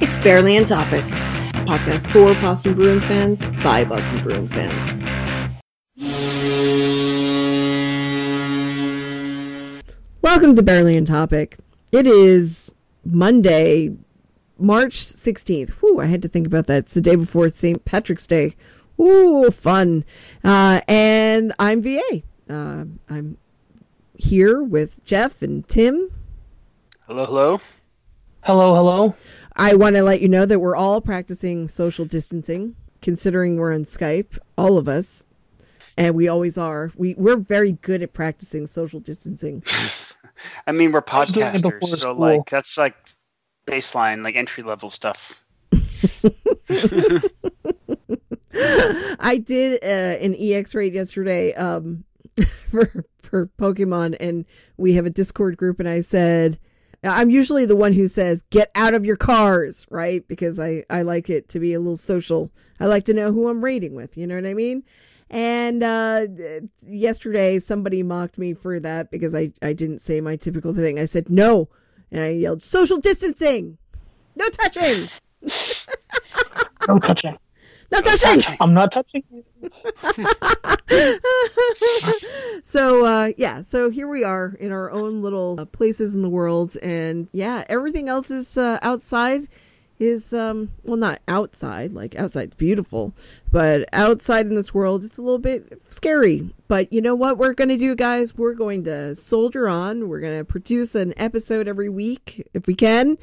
It's Barely on Topic, a podcast for Boston Bruins fans by Boston Bruins fans. Welcome to Barely on Topic. It is Monday, March 16th. Whew, I had to think about that. It's the day before St. Patrick's Day. Ooh, fun. Uh, and I'm VA. Uh, I'm here with Jeff and Tim. Hello, hello. Hello, hello. I want to let you know that we're all practicing social distancing, considering we're on Skype, all of us, and we always are. We we're very good at practicing social distancing. I mean, we're was doing it podcasters, so school. like that's like baseline, like entry level stuff. I did uh, an EX raid yesterday um, for for Pokemon, and we have a Discord group, and I said. I'm usually the one who says get out of your cars, right? Because I I like it to be a little social. I like to know who I'm raiding with, you know what I mean? And uh yesterday somebody mocked me for that because I I didn't say my typical thing. I said no, and I yelled social distancing. No touching. No touching. No touching. I'm not touching. so uh yeah so here we are in our own little uh, places in the world and yeah everything else is uh, outside is um well not outside like outside's beautiful but outside in this world it's a little bit scary. But you know what we're gonna do guys? We're going to soldier on. We're gonna produce an episode every week if we can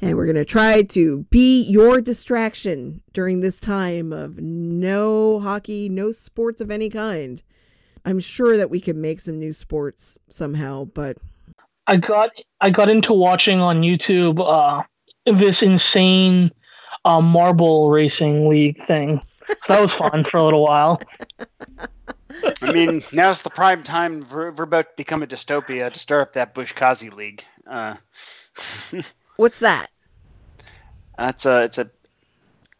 and we're going to try to be your distraction during this time of no hockey, no sports of any kind. I'm sure that we can make some new sports somehow, but I got I got into watching on YouTube uh, this insane uh, marble racing league thing. So that was fun for a little while. I mean, now's the prime time. We're, we're about to become a dystopia to start up that Buzkashi League. Uh, what's that? that's a it's a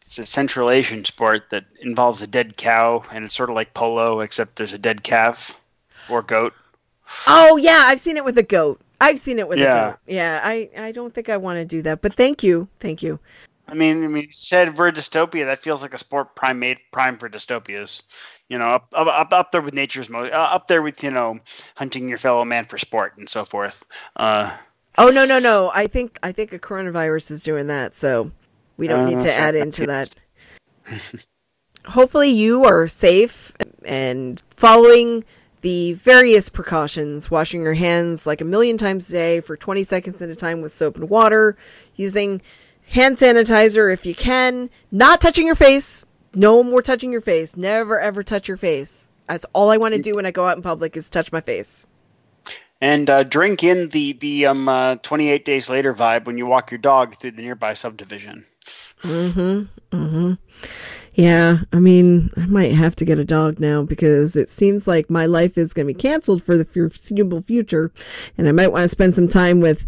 it's a Central Asian sport that involves a dead cow, and it's sort of like polo, except there's a dead calf or goat. Oh yeah, I've seen it with a goat. I've seen it with a Yeah. goat. Yeah, I I don't think I want to do that, but thank you. Thank you. I mean, I mean, said we're a dystopia. That feels like a sport prime made prime for dystopias. You know, up up up, up there with nature's mo- uh, up there with you know hunting your fellow man for sport and so forth. Uh, Oh no, no, no. I think I think a coronavirus is doing that, so we don't Uh, need to add into that. Hopefully you are safe and following the various precautions, washing your hands like a million times a day for 20 seconds at a time with soap and water, using hand sanitizer if you can, not touching your face. No more touching your face. Never ever touch your face. That's all I want to do when I go out in public is touch my face. And uh, drink in the the um uh, 28 days later vibe when you walk your dog through the nearby subdivision. Mhm. Mhm. Yeah, I mean, I might have to get a dog now because it seems like my life is going to be canceled for the foreseeable future, and I might want to spend some time with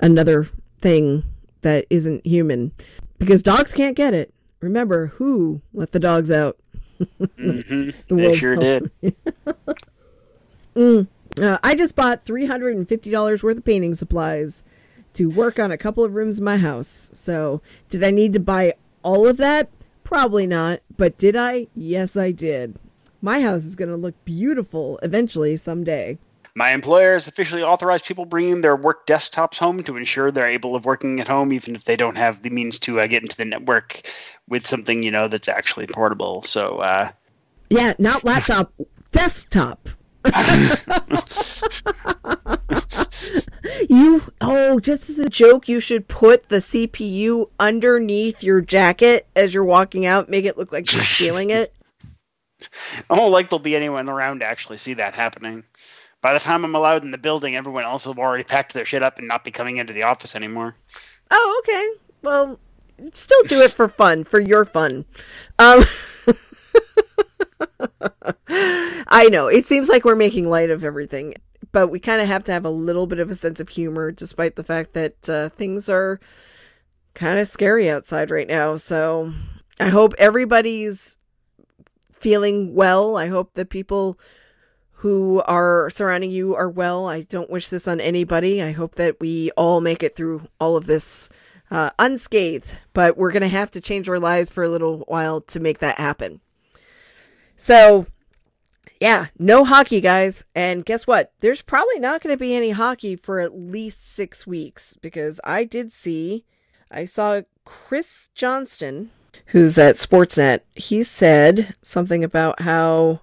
another thing that isn't human because dogs can't get it. Remember, who let the dogs out? mm-hmm. The They sure did. Uh, I just bought three hundred and fifty dollars worth of painting supplies to work on a couple of rooms in my house. So, did I need to buy all of that? Probably not. But did I? Yes, I did. My house is going to look beautiful eventually someday. My employer has officially authorized people bringing their work desktops home to ensure they're able of working at home, even if they don't have the means to uh, get into the network with something you know that's actually portable. So uh, Yeah, not laptop, desktop. you oh, just as a joke, you should put the CPU underneath your jacket as you're walking out, make it look like you're stealing it. I don't like there'll be anyone around to actually see that happening. By the time I'm allowed in the building, everyone else will have already packed their shit up and not be coming into the office anymore. Oh, okay. Well, still do it for fun, for your fun. Um I know. It seems like we're making light of everything, but we kind of have to have a little bit of a sense of humor despite the fact that uh, things are kind of scary outside right now. So, I hope everybody's feeling well. I hope the people who are surrounding you are well. I don't wish this on anybody. I hope that we all make it through all of this uh, unscathed, but we're going to have to change our lives for a little while to make that happen. So, yeah, no hockey, guys. And guess what? There's probably not going to be any hockey for at least six weeks because I did see, I saw Chris Johnston, who's at Sportsnet. He said something about how,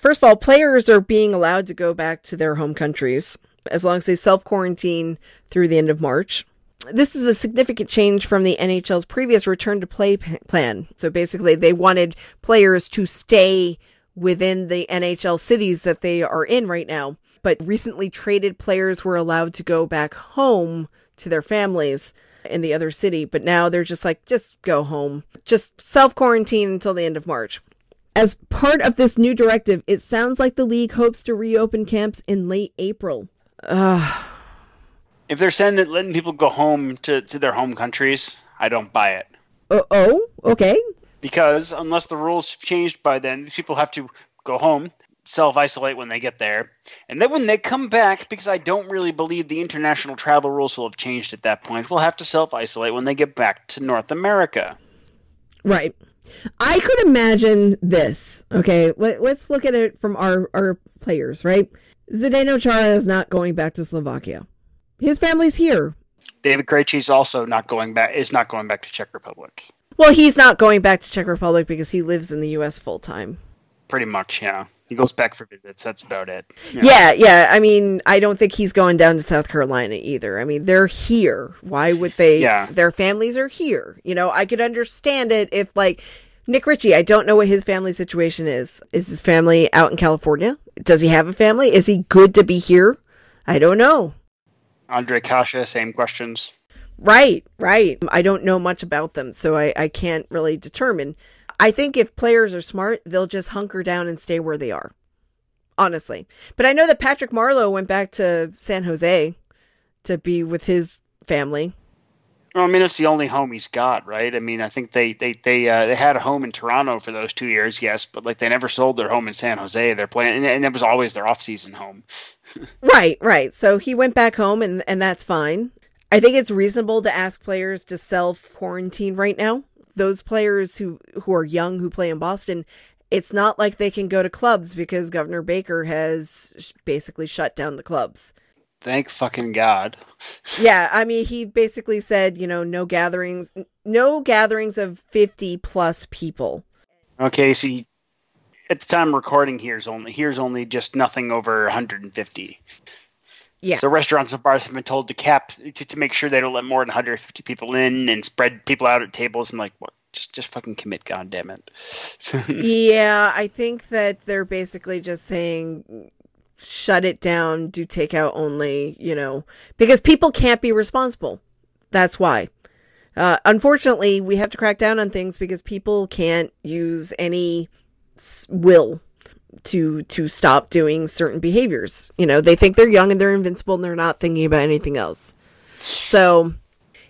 first of all, players are being allowed to go back to their home countries as long as they self quarantine through the end of March this is a significant change from the NHL's previous return to play p- plan. So basically, they wanted players to stay within the NHL cities that they are in right now. But recently traded players were allowed to go back home to their families in the other city. But now they're just like, just go home, just self quarantine until the end of March. As part of this new directive, it sounds like the league hopes to reopen camps in late April. Ugh if they're sending letting people go home to, to their home countries, I don't buy it. Uh, oh, okay. Because unless the rules changed by then, these people have to go home, self isolate when they get there, and then when they come back, because I don't really believe the international travel rules will have changed at that point, we'll have to self isolate when they get back to North America. Right. I could imagine this. Okay, Let, us look at it from our our players. Right, Zdeno Chara is not going back to Slovakia. His family's here. David Krejci's also not going back. Is not going back to Czech Republic. Well, he's not going back to Czech Republic because he lives in the U.S. full time. Pretty much, yeah. He goes back for visits. That's about it. Yeah. yeah, yeah. I mean, I don't think he's going down to South Carolina either. I mean, they're here. Why would they? Yeah. Their families are here. You know, I could understand it if, like, Nick Ritchie, I don't know what his family situation is. Is his family out in California? Does he have a family? Is he good to be here? I don't know. Ondrej Kase, same questions. Right, right. I don't know much about them, so I, I can't really determine. I think if players are smart, they'll just hunker down and stay where they are. Honestly. But I know that Patrick Marleau went back to San Jose to be with his family. Well, I mean, it's the only home he's got, right? I mean, I think they they they uh, they had a home in Toronto for those two years, yes, but like they never sold their home in San Jose. They're playing, and, and that was always their off-season home. right, right. So he went back home, and and that's fine. I think it's reasonable to ask players to self quarantine right now. Those players who who are young who play in Boston, it's not like they can go to clubs because Governor Baker has basically shut down the clubs. Thank fucking God. yeah, I mean, he basically said, you know, no gatherings, no gatherings of 50 plus people. Okay, see, at the time recording here's only here's only just nothing over 150. Yeah. So restaurants and bars have been told to cap to, to make sure they don't let more than 150 people in and spread people out at tables and like what just just fucking commit god damn it. yeah, I think that they're basically just saying shut it down, do takeout only, you know, because people can't be responsible. That's why. Uh, unfortunately, we have to crack down on things because people can't use any will to to stop doing certain behaviors. You know, they think they're young and they're invincible and they're not thinking about anything else. So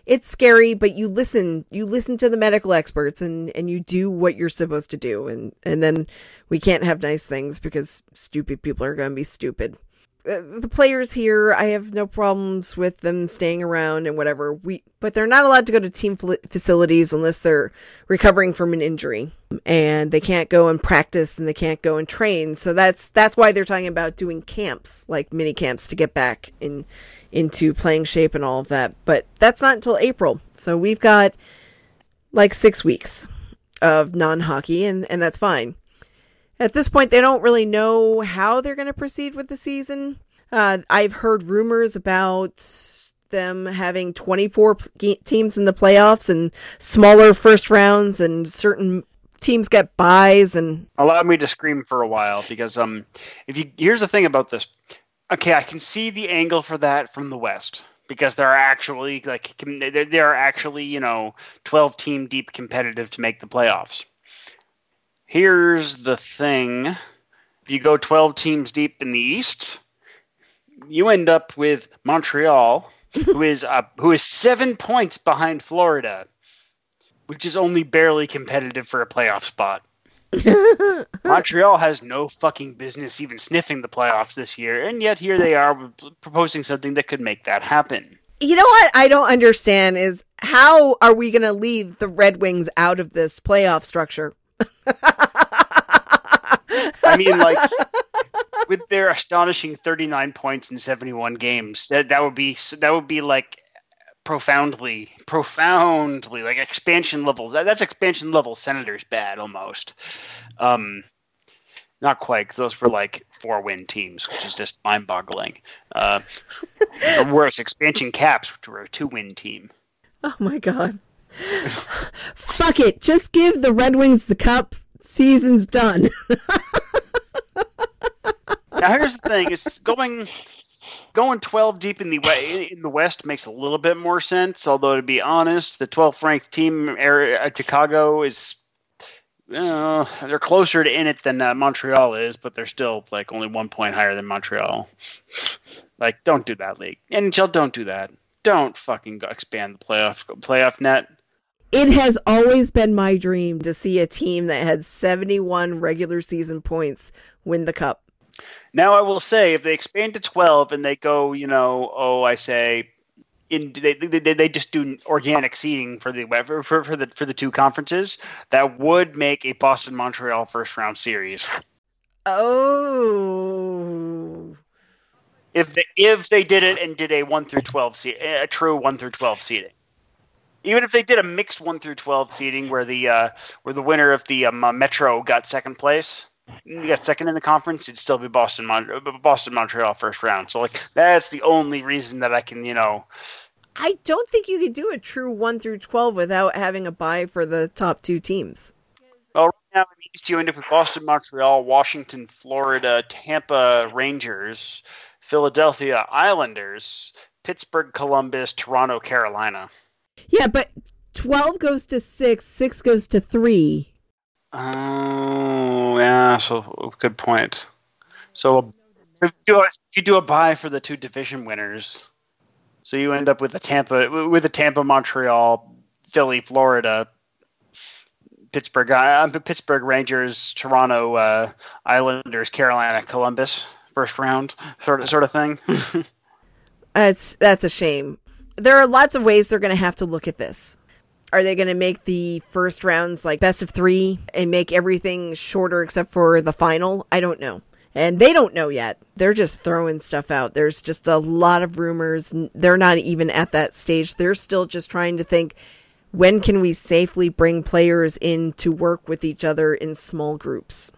it's scary, but you listen, you listen to the medical experts and, and you do what you're supposed to do. And, and then we can't have nice things because stupid people are going to be stupid. Uh, the players here, I have no problems with them staying around and whatever. We, but they're not allowed to go to team facilities unless they're recovering from an injury, and they can't go and practice and they can't go and train. So that's that's why they're talking about doing camps, like mini camps, to get back in into playing shape and all of that. But that's not until April, so we've got like six weeks of non hockey, and and that's fine at this point, they don't really know how they're going to proceed with the season. Uh, I've heard rumors about them having 24 teams in the playoffs and smaller first rounds, and certain teams get buys. And allow me to scream for a while because um, if you here's the thing about this. Okay, I can see the angle for that from the West because there are actually like there are actually you know 12 team deep competitive to make the playoffs. Here's the thing if you go 12 teams deep in the East, you end up with Montreal, who is uh, who is seven points behind Florida, which is only barely competitive for a playoff spot. Montreal has no fucking business even sniffing the playoffs this year, and yet here they are proposing something that could make that happen. You know what I don't understand is how are we going to leave the Red Wings out of this playoff structure? I mean, like with their astonishing 39 points in 71 games, that that would be that would be like profoundly, profoundly like expansion level. That, that's expansion level Senators bad almost. Um, not quite. Cause those were like four win teams, which is just mind boggling. Uh, or worse, expansion caps, which were a two win team. Oh my god. Fuck it. Just give the Red Wings the cup. Season's done. now here's the thing: is going going 12 deep in the in the West makes a little bit more sense. Although to be honest, the 12th ranked team, area, Chicago, is uh, they're closer to in it than uh, Montreal is, but they're still like only one point higher than Montreal. like, don't do that, league. NHL, don't do that. Don't fucking expand the playoff playoff net. It has always been my dream to see a team that had 71 regular season points win the cup. Now, I will say, if they expand to 12 and they go, you know, oh, I say, in they, they, they just do organic seeding for the for, for the for the two conferences, that would make a Boston Montreal first round series. Oh. If they if they did it and did a one through twelve seed, a true one through twelve seeding, even if they did a mixed one through twelve seeding where the uh, where the winner of the um, uh, Metro got second place, you got second in the conference, it'd still be Boston, Mon- Boston, Montreal first round. So like that's the only reason that I can, you know. I don't think you could do a true one through twelve without having a buy for the top two teams. Well, right now in East you end up with Boston, Montreal, Washington, Florida, Tampa Rangers, Philadelphia Islanders, Pittsburgh, Columbus, Toronto, Carolina. Yeah, but twelve goes to six, six goes to three. Oh, yeah. So good point. So if you do a, you do a buy for the two division winners, so you end up with a Tampa with a Tampa, Montreal, Philly, Florida, Pittsburgh, uh, Pittsburgh Rangers, Toronto uh, Islanders, Carolina, Columbus, first round sort of sort of thing. It's that's a shame. There are lots of ways they're going to have to look at this. Are they going to make the first rounds like best of three and make everything shorter except for the final? I don't know. And they don't know yet. They're just throwing stuff out. There's just a lot of rumors. They're not even at that stage. They're still just trying to think when can we safely bring players in to work with each other in small groups?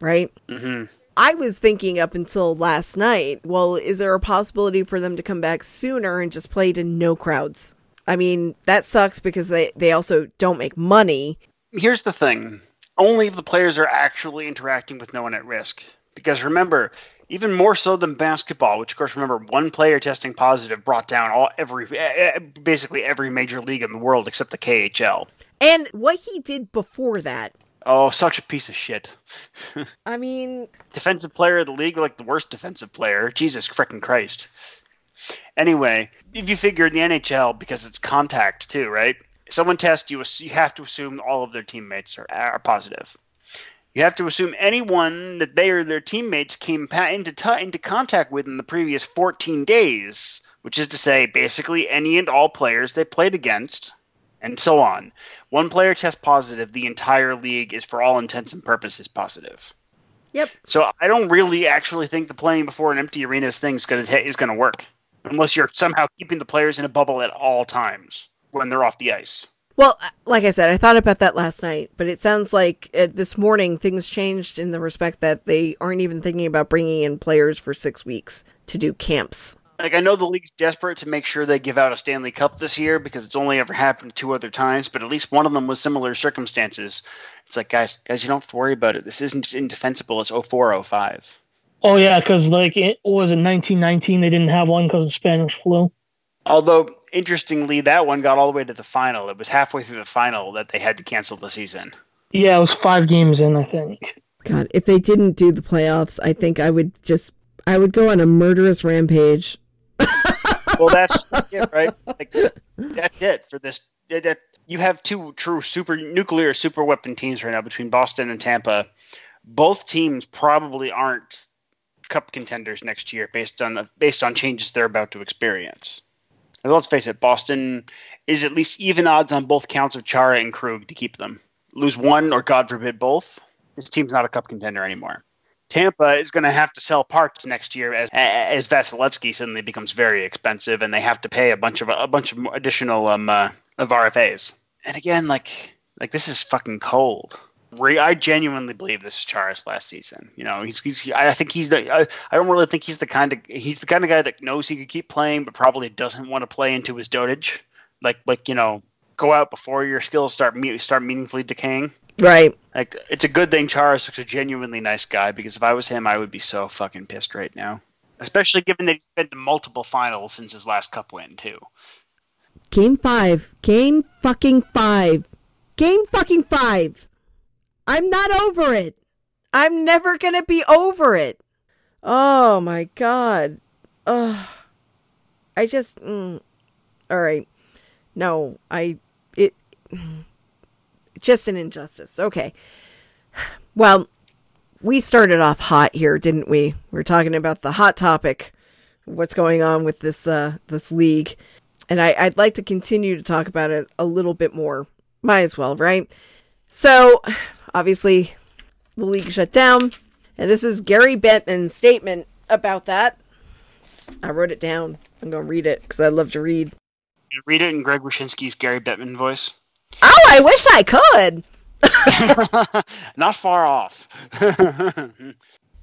Right? Mm-hmm. I was thinking up until last night, well, is there a possibility for them to come back sooner and just play to no crowds? I mean, that sucks because they, they also don't make money. Here's the thing only if the players are actually interacting with no one at risk. Because remember, even more so than basketball, which of course remember one player testing positive brought down all every eh, eh, basically every major league in the world except the KHL. And what he did before that. Oh, such a piece of shit. I mean, defensive player of the league, like the worst defensive player. Jesus freaking Christ. Anyway, if you figure in the NHL, because it's contact too, right? Someone tests you, you have to assume all of their teammates are, are positive. You have to assume anyone that they or their teammates came into t- into contact with in the previous 14 days, which is to say, basically any and all players they played against, and so on. One player tests positive, the entire league is, for all intents and purposes, positive. Yep. So I don't really actually think the playing before an empty arenas thing is going to is going to work unless you're somehow keeping the players in a bubble at all times when they're off the ice. Well, like I said, I thought about that last night, but it sounds like uh, this morning things changed in the respect that they aren't even thinking about bringing in players for six weeks to do camps. Like I know the league's desperate to make sure they give out a Stanley Cup this year because it's only ever happened two other times, but at least one of them was similar circumstances. It's like guys, guys, you don't have to worry about it. This isn't indefensible. It's 0405. Oh yeah, because like it was in 1919 they didn't have one because of Spanish flu. Although interestingly, that one got all the way to the final. It was halfway through the final that they had to cancel the season. Yeah, it was five games in, I think. God, if they didn't do the playoffs, I think I would just I would go on a murderous rampage. well, that's it, right? Like, that's it for this. That you have two true super nuclear super weapon teams right now between Boston and Tampa. Both teams probably aren't cup contenders next year based on based on changes they're about to experience. Because let's face it, Boston is at least even odds on both counts of Chara and Krug to keep them. Lose one or God forbid both, this team's not a cup contender anymore. Tampa is going to have to sell parts next year as as Vasilevskiy suddenly becomes very expensive, and they have to pay a bunch of a bunch of additional um uh, of RFAs. And again, like like this is fucking cold. I genuinely believe this is Chara's last season. You know, he's, he's I think he's the I, I don't really think he's the kind of he's the kind of guy that knows he could keep playing, but probably doesn't want to play into his dotage. Like like you know, go out before your skills start start meaningfully decaying. Right. Like it's a good thing Chara's such a genuinely nice guy because if I was him, I would be so fucking pissed right now. Especially given that he's been to multiple finals since his last cup win too. Game five. Game fucking five. Game fucking five. I'm not over it. I'm never gonna be over it. Oh my god. Ugh. I just. Mm, all right. No, I. It just an injustice. Okay. Well, we started off hot here, didn't we? We are talking about the hot topic, what's going on with this uh this league. And I, I'd like to continue to talk about it a little bit more. Might as well, right? So obviously the league shut down. And this is Gary Bettman's statement about that. I wrote it down. I'm going to read it because I love to read. You read it in Greg Wyshynski's Gary Bettman voice. Oh, I wish I could. Not far off.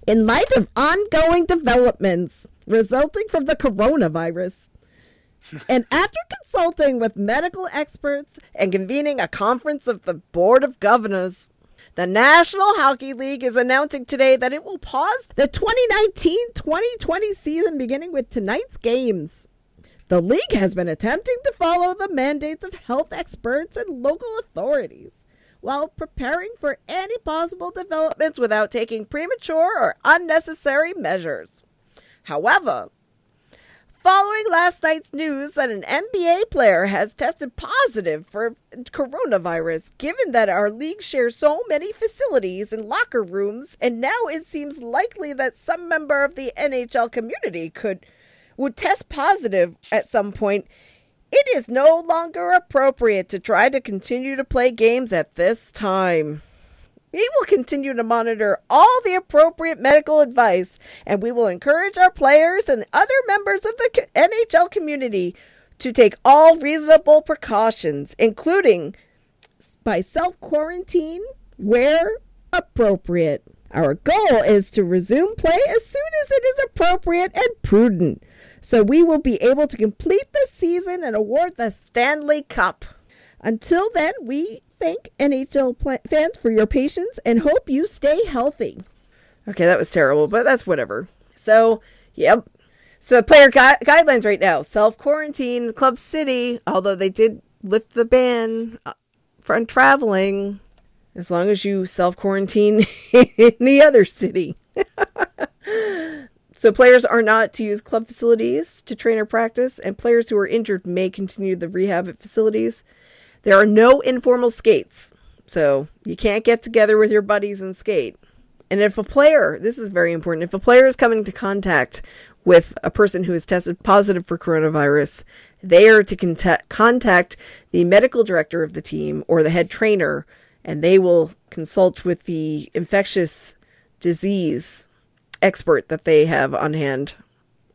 In light of ongoing developments resulting from the coronavirus, and after consulting with medical experts and convening a conference of the Board of Governors, the National Hockey League is announcing today that it will pause the 2019 2020 season beginning with tonight's games. The league has been attempting to follow the mandates of health experts and local authorities while preparing for any possible developments without taking premature or unnecessary measures. However, following last night's news that an NBA player has tested positive for coronavirus, given that our league shares so many facilities and locker rooms, and now it seems likely that some member of the NHL community could would test positive at some point, it is no longer appropriate to try to continue to play games at this time. We will continue to monitor all the appropriate medical advice, and we will encourage our players and other members of the NHL community to take all reasonable precautions, including by self quarantine where appropriate. Our goal is to resume play as soon as it is appropriate and prudent so we will be able to complete the season and award the Stanley Cup. Until then, we thank NHL fans for your patience and hope you stay healthy. Okay, that was terrible, but that's whatever. So, yep. So the player gu- guidelines right now: self quarantine, Club City. Although they did lift the ban uh, from traveling, as long as you self quarantine in the other city. So players are not to use club facilities to train or practice, and players who are injured may continue the rehab at facilities. There are no informal skates, so you can't get together with your buddies and skate. And if a player, this is very important, if a player is coming into contact with a person who is tested positive for coronavirus, they are to contact the medical director of the team or the head trainer, and they will consult with the infectious disease expert that they have on hand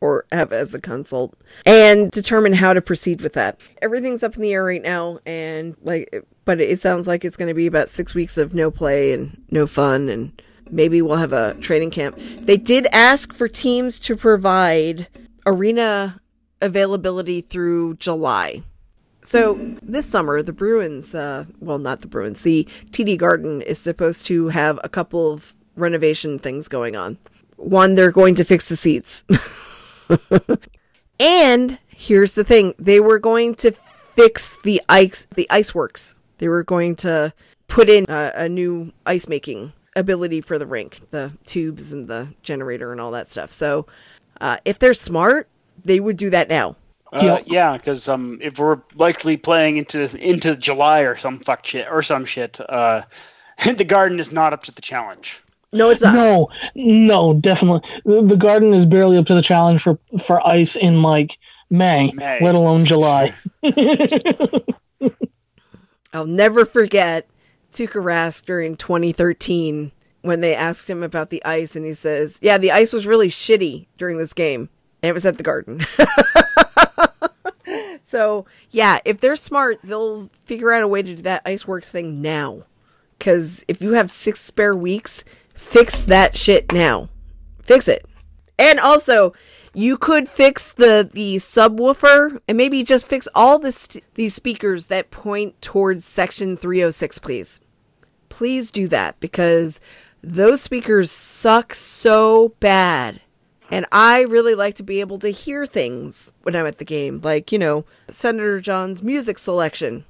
or have as a consult and determine how to proceed with that. Everything's up in the air right now and like but it sounds like it's going to be about 6 weeks of no play and no fun and maybe we'll have a training camp. They did ask for teams to provide arena availability through July. So this summer, the Bruins, uh, well, not the Bruins, the TD Garden is supposed to have a couple of renovation things going on. One, they're going to fix the seats. and here's the thing they were going to fix the ice, the ice works. They were going to put in a, a new ice making ability for the rink, the tubes and the generator and all that stuff. So, uh, if they're smart, they would do that now. Uh, yeah, because um, if we're likely playing into into July or some fuck shit or some shit, uh, the garden is not up to the challenge. No, it's not. No, no, definitely. The, the Garden is barely up to the challenge for for ice in like May, May. let alone July. I'll never forget Tuukka Rask during 2013 when they asked him about the ice, and he says, "Yeah, the ice was really shitty during this game, and it was at the Garden." so yeah, if they're smart, they'll figure out a way to do that ice work thing now. Because if you have six spare weeks, fix that shit now. Fix it. And also, you could fix the the subwoofer and maybe just fix all the st- these speakers that point towards section 306 please. Please do that because those speakers suck so bad. And I really like to be able to hear things when I'm at the game, like, you know, Senator John's music selection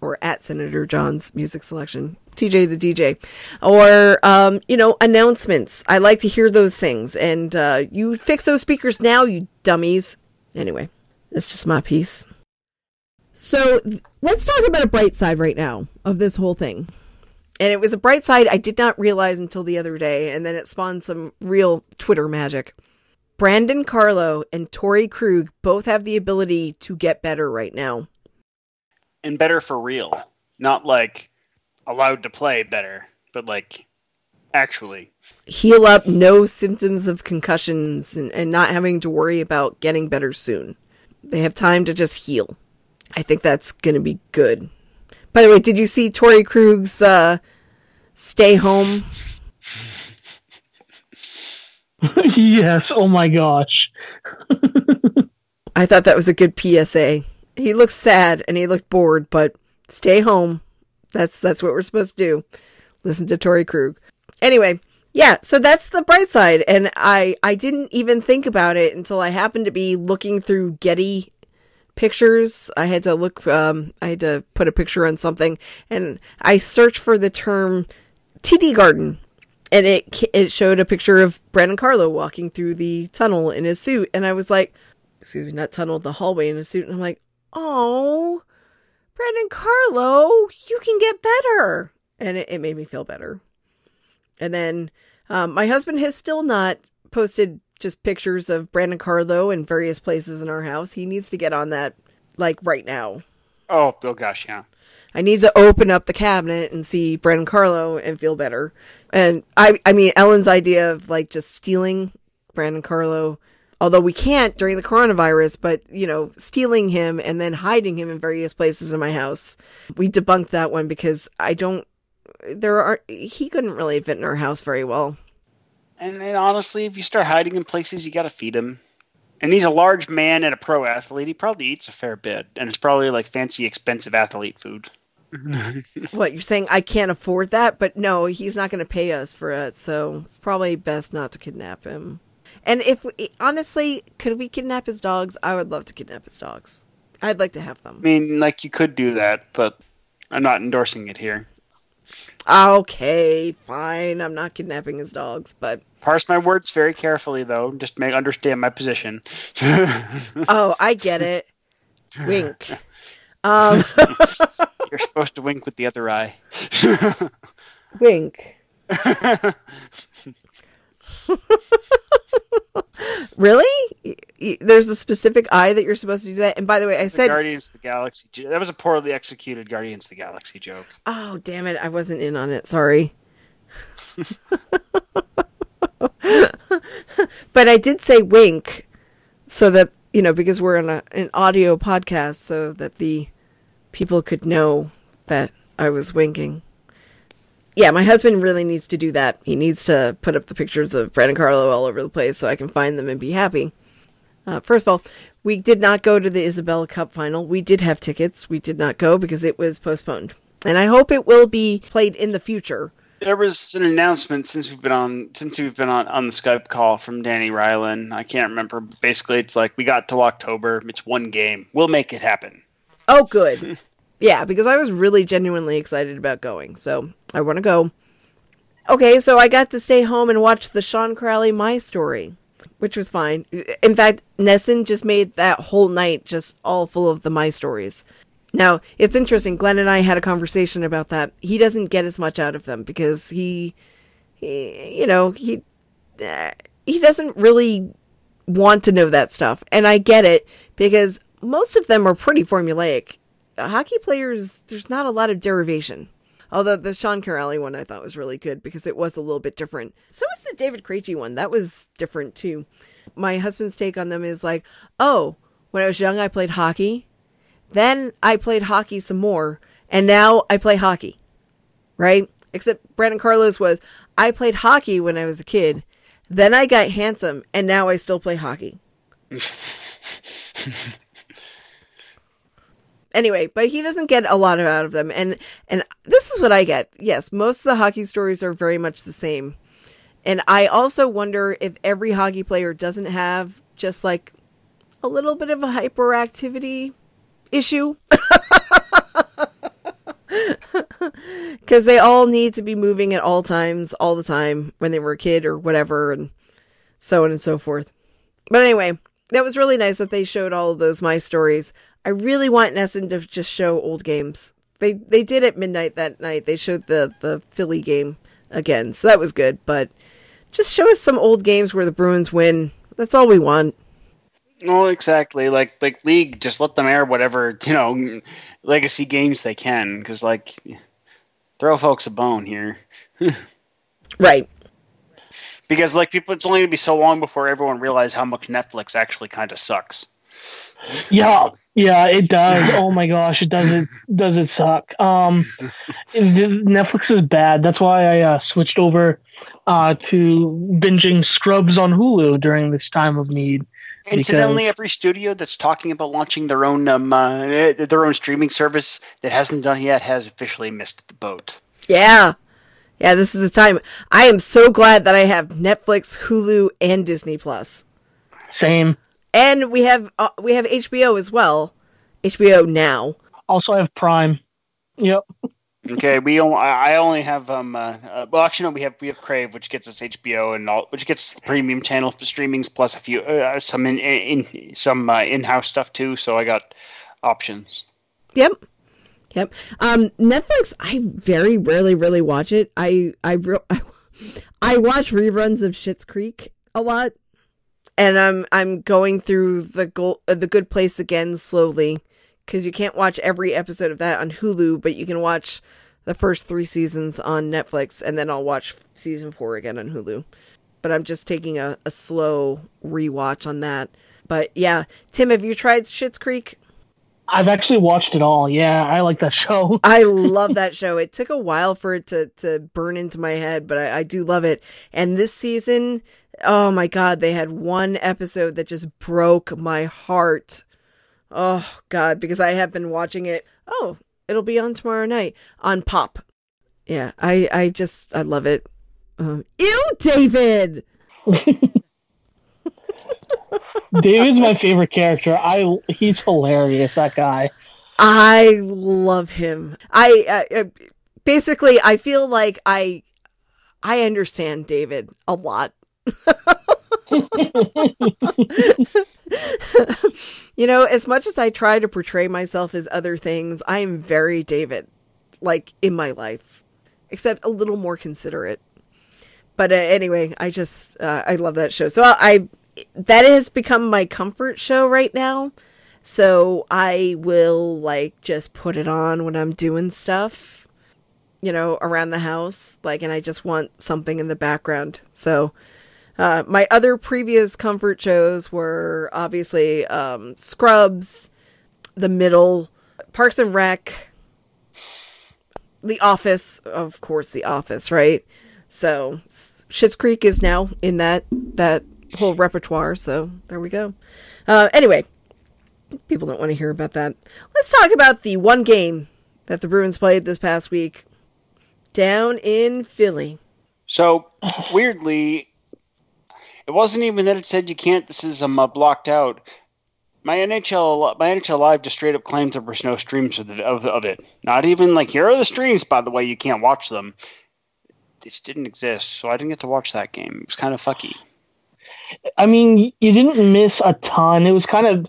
or at Senator John's music selection, TJ the DJ, or um, you know announcements. I like to hear those things, and uh, you fix those speakers now, you dummies. Anyway, that's just my piece. So let's talk about a bright side right now of this whole thing. And it was a bright side I did not realize until the other day, and then it spawned some real Twitter magic. Brandon Carlo and Torey Krug both have the ability to get better right now. And better for real, not like allowed to play better, but like actually. heal up, no symptoms of concussions, and, and not having to worry about getting better soon. They have time to just heal. I think that's going to be good. By the way, did you see Torey Krug's uh, stay home? yes. Oh my gosh. I thought that was a good PSA. He looked sad and he looked bored, but stay home. That's that's what we're supposed to do. Listen to Torey Krug. Anyway, yeah, so that's the bright side and I I didn't even think about it until I happened to be looking through Getty pictures. I had to look um I had to put a picture on something and I searched for the term TD garden and it it showed a picture of Brandon Carlo walking through the tunnel in his suit and I was like excuse me, not tunnel, the hallway in his suit and I'm like, "Oh, Brandon Carlo, you can get better." And it, it made me feel better. And then um, my husband has still not posted just pictures of Brandon Carlo in various places in our house. He needs to get on that like right now. Oh, oh gosh, yeah. I need to open up the cabinet and see Brandon Carlo and feel better. And I I mean Ellen's idea of like just stealing Brandon Carlo, although we can't during the coronavirus, but you know, stealing him and then hiding him in various places in my house. We debunked that one because I don't there are he couldn't really fit in our house very well. And, and honestly, if you start hiding in places, you got to feed him. And he's a large man and a pro athlete. He probably eats a fair bit, and it's probably like fancy, expensive athlete food. What you're saying? I can't afford that, but no, he's not going to pay us for it. So probably best not to kidnap him. And if we, honestly, could we kidnap his dogs? I would love to kidnap his dogs. I'd like to have them. I mean, like you could do that, but I'm not endorsing it here. Okay, fine. I'm not kidnapping his dogs, but Parse my words very carefully, though. Just make understand my position. oh, I get it. Wink. Um, You're supposed to wink with the other eye. wink. Really? There's a specific eye that you're supposed to do that. And by the way, I The said, Guardians of the Galaxy. That was a poorly executed Guardians of the Galaxy joke. "Oh, damn it! I wasn't in on it. Sorry." but I did say wink, so that you know, because we're on a, an audio podcast, so that the people could know that I was winking. Yeah, my husband really needs to do that. He needs to put up the pictures of Brandon Carlo all over the place so I can find them and be happy. Uh, first of all, we did not go to the Isobel Cup final. We did have tickets. We did not go because it was postponed. And I hope it will be played in the future. There was an announcement since we've been on since we've been on, on the Skype call from Dani Rylan. I can't remember. Basically, it's like we got till October. It's one game. We'll make it happen. Oh, good. yeah, because I was really genuinely excited about going. So I want to go. Okay, so I got to stay home and watch the Sean Kuraly My Story, which was fine. In fact, NESN just made that whole night just all full of the My Stories. Now, it's interesting. Glenn and I had a conversation about that. He doesn't get as much out of them because he, he you know, he, uh, he doesn't really want to know that stuff. And I get it because most of them are pretty formulaic. Hockey players, there's not a lot of derivation. Although the Sean Kuraly one I thought was really good because it was a little bit different. So was the David Krejci one. That was different too. My husband's take on them is like, oh, when I was young, I played hockey. Then I played hockey some more. And now I play hockey. Right? Except Brandon Carlo's was, I played hockey when I was a kid. Then I got handsome. And now I still play hockey. anyway, but he doesn't get a lot out of them, and and this is what I get. Yes, most of the hockey stories are very much the same, and I also wonder if every hockey player doesn't have just like a little bit of a hyperactivity issue. Because they all need to be moving at all times, all the time, when they were a kid or whatever, and so on and so forth. But anyway, that was really nice that they showed all of those my stories. I really want NESN to just show old games. They they did at midnight that night. They showed the the Philly game again, so that was good. But just show us some old games where the Bruins win. That's all we want. No, exactly. Like like league, just let them air whatever you know legacy games they can, because like throw folks a bone here. right. Because like people, it's only gonna be so long before everyone realizes how much Netflix actually kind of sucks. Yeah, yeah, it does. Oh my gosh, it does it does it suck. Um, Netflix is bad. That's why I uh, switched over uh, to binging Scrubs on Hulu during this time of need. Incidentally, because... every studio that's talking about launching their own um, uh, their own streaming service that hasn't done yet has officially missed the boat. Yeah, yeah, this is the time. I am so glad that I have Netflix, Hulu, and Disney Plus. Same and we have uh, we have HBO as well. HBO now. Also, I have Prime. Yep. okay, we only, I only have um. Uh, uh, well, actually, no. We have we have Crave, which gets us HBO and all, which gets the premium channel for streamings plus a few uh, some in, in some uh, in house stuff too. So I got options. Yep. Yep. Um, Netflix. I very rarely really watch it. I I I, I watch reruns of Schitt's Creek a lot and I'm I'm going through the go- uh, the Good Place again slowly because you can't watch every episode of that on Hulu, but you can watch the first three seasons on Netflix, and then I'll watch season four again on Hulu. But I'm just taking a, a slow rewatch on that. But yeah, Tim, have you tried Schitt's Creek? I've actually watched it all. Yeah, I like that show. I love that show. It took a while for it to to burn into my head, but I, I do love it. And this season, oh my god, they had one episode that just broke my heart. Oh god, because I have been watching it. Oh, it'll be on tomorrow night on Pop. Yeah, I I just I love it. Um, ew, David. David's my favorite character. I he's hilarious. That guy. I love him. I uh, basically I feel like I I understand David a lot you know, as much as I try to portray myself as other things, I am very David, like in my life, except a little more considerate. But uh, anyway, I just uh, I love that show. So I, I that has become my comfort show right now. So I will like just put it on when I'm doing stuff, you know, around the house, like, and I just want something in the background. So uh, my other previous comfort shows were obviously um, Scrubs, The Middle, Parks and Rec, The Office, of course, The Office, right? So Schitt's Creek is now in that that whole repertoire. So there we go. Uh, anyway, people don't want to hear about that. Let's talk about the one game that the Bruins played this past week down in Philly. So weirdly, it wasn't even that it said you can't. This is um, uh, blocked out. My NHL, my NHL Live just straight up claims there was no streams of, the, of, of it. Not even like here are the streams. By the way, you can't watch them. It just didn't exist, so I didn't get to watch that game. It was kind of fucky. I mean, you didn't miss a ton. It was kind of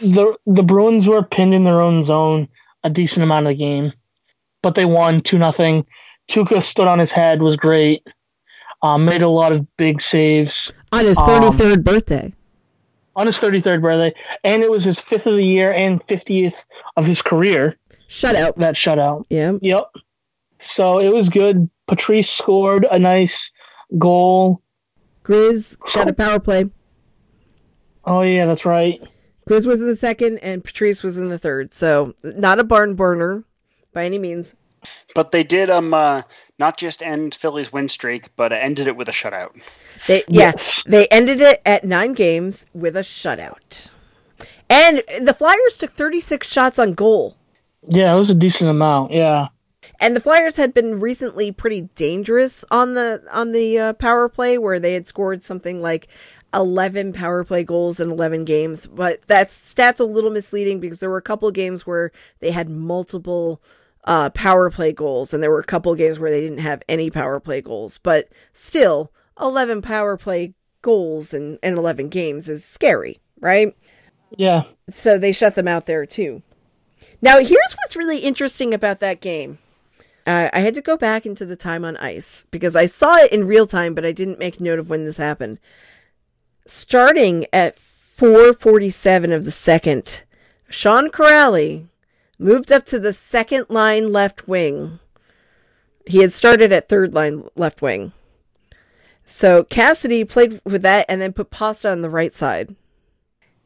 the the Bruins were pinned in their own zone a decent amount of the game, but they won two nothing. Tuukka stood on his head, was great. Um, made a lot of big saves on his 33rd um, birthday. on his 33rd birthday, and it was his fifth of the year and 50th of his career. Shutout. That shutout. Yeah. Yep. So it was good. Patrice scored a nice goal. Grizz got a power play. Oh yeah, that's right. Grizz was in the second, and Patrice was in the third. So not a barn burner by any means. But they did um uh, not just end Philly's win streak, but uh, ended it with a shutout. They yeah, they ended it at nine games with a shutout. And the Flyers took 36 shots on goal. Yeah, it was a decent amount. Yeah. And the Flyers had been recently pretty dangerous on the on the uh, power play, where they had scored something like eleven power play goals in eleven games. But that stat's a little misleading because there were a couple games where they had multiple uh, power play goals, and there were a couple games where they didn't have any power play goals. But still, eleven power play goals in, in eleven games is scary, right? Yeah. So they shut them out there too. Now, here's what's really interesting about that game. Uh, I had to go back into the time on ice because I saw it in real time, but I didn't make note of when this happened. Starting at 4:47 of the second, Sean Kuraly moved up to the second line left wing. He had started at third line left wing. So Cassidy played with that and then put Pasta on the right side.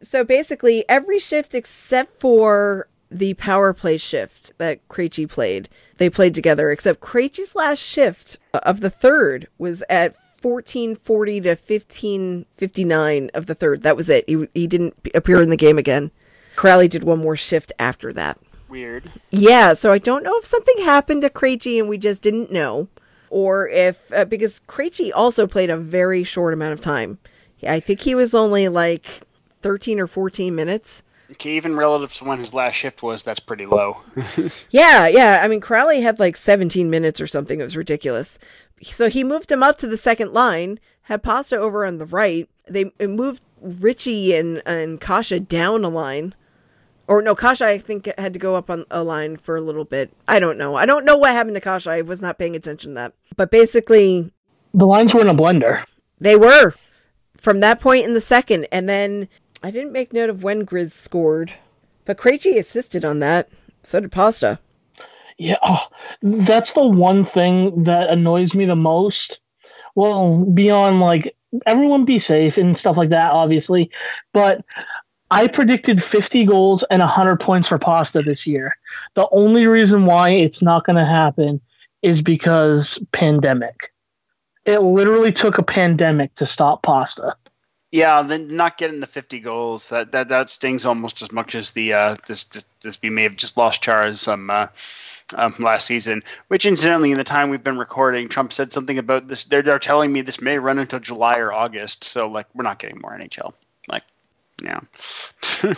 So basically, every shift except for the power play shift that Krejci played, they played together. Except Krejci's last shift of the third was at 1440 to 1559 of the third. That was it. He, he didn't appear in the game again. Kuraly did one more shift after that. Weird. Yeah, so I don't know if something happened to Krejci and we just didn't know, or if uh, because Krejci also played a very short amount of time. I think he was only like thirteen or fourteen minutes. Okay, even relative to when his last shift was, that's pretty low. Yeah, yeah. I mean, Kuraly had like seventeen minutes or something. It was ridiculous. So he moved him up to the second line, had Pasta over on the right. They moved Richie and and Kase down a line. Or no, Kase, I think had to go up on a line for a little bit. I don't know. I don't know what happened to Kase. I was not paying attention to that. But basically, The lines were in a blender. they were from that point in the second. And then I didn't make note of when Grizz scored, but Krejci assisted on that. So did Pasta. Yeah, oh, that's the one thing that annoys me the most. Well, beyond like everyone be safe and stuff like that, obviously, but I predicted 50 goals and 100 points for Pasta this year. The only reason why it's not going to happen is because pandemic. It literally took a pandemic to stop Pasta. Yeah, then not getting the 50 goals that that that stings almost as much as the uh, this this, this we may have just lost Chara's um, uh, um last season. Which incidentally, in the time we've been recording, Trump said something about this. They're they're telling me this may run until July or August. So like, we're not getting more NHL. Like, yeah.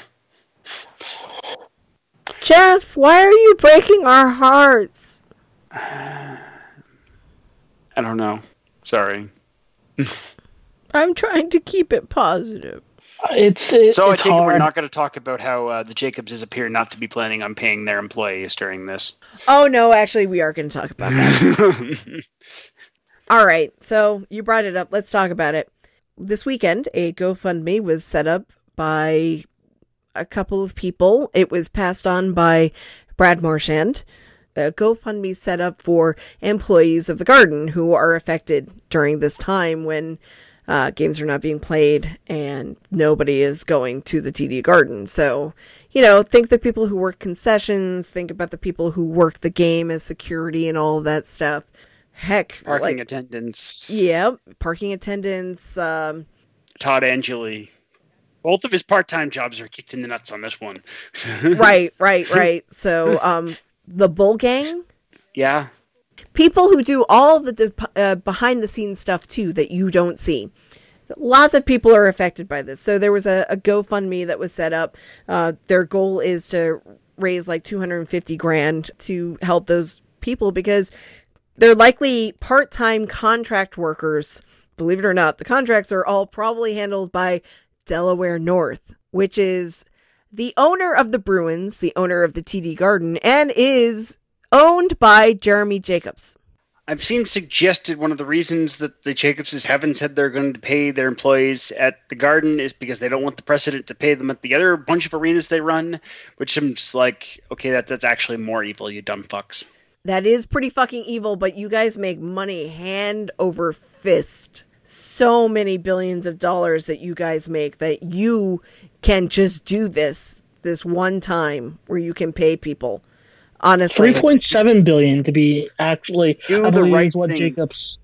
Jeff, why are you breaking our hearts? I don't know. Sorry. I'm trying to keep it positive. It's it, So I it's take it we're not going to talk about how uh, the Jacobses appear not to be planning on paying their employees during this. Oh no, actually we are going to talk about that. All right, so you brought it up. Let's talk about it. This weekend, a GoFundMe was set up by a couple of people. It was passed on by Brad Marchand. A GoFundMe set up for employees of the garden who are affected during this time when uh, games are not being played and nobody is going to the TD garden. So, you know, think the people who work concessions, think about the people who work the game as security and all that stuff. Heck, Parking like, attendants. yeah, parking attendants, um, Todd Angilly. Both of his part-time jobs are kicked in the nuts on this one. right, right, right. So, um, the bull gang, Yeah. People who do all the uh, behind the scenes stuff too that you don't see. Lots of people are affected by this. So there was a, a GoFundMe that was set up. Uh, their goal is to raise like 250 grand to help those people because they're likely part-time contract workers. Believe it or not, the contracts are all probably handled by Delaware North, which is the owner of the Bruins, the owner of the TD Garden, and is owned by Jeremy Jacobs. I've seen suggested one of the reasons that the Jacobses haven't said they're going to pay their employees at the Garden is because they don't want the president to pay them at the other bunch of arenas they run, which seems like okay, that that's actually more evil, you dumb fucks. That is pretty fucking evil, but you guys make money hand over fist. So many billions of dollars that you guys make that you can just do this this one time where you can pay people. Honestly, three point seven billion to be actually. Do I the right is what thing. Jacobs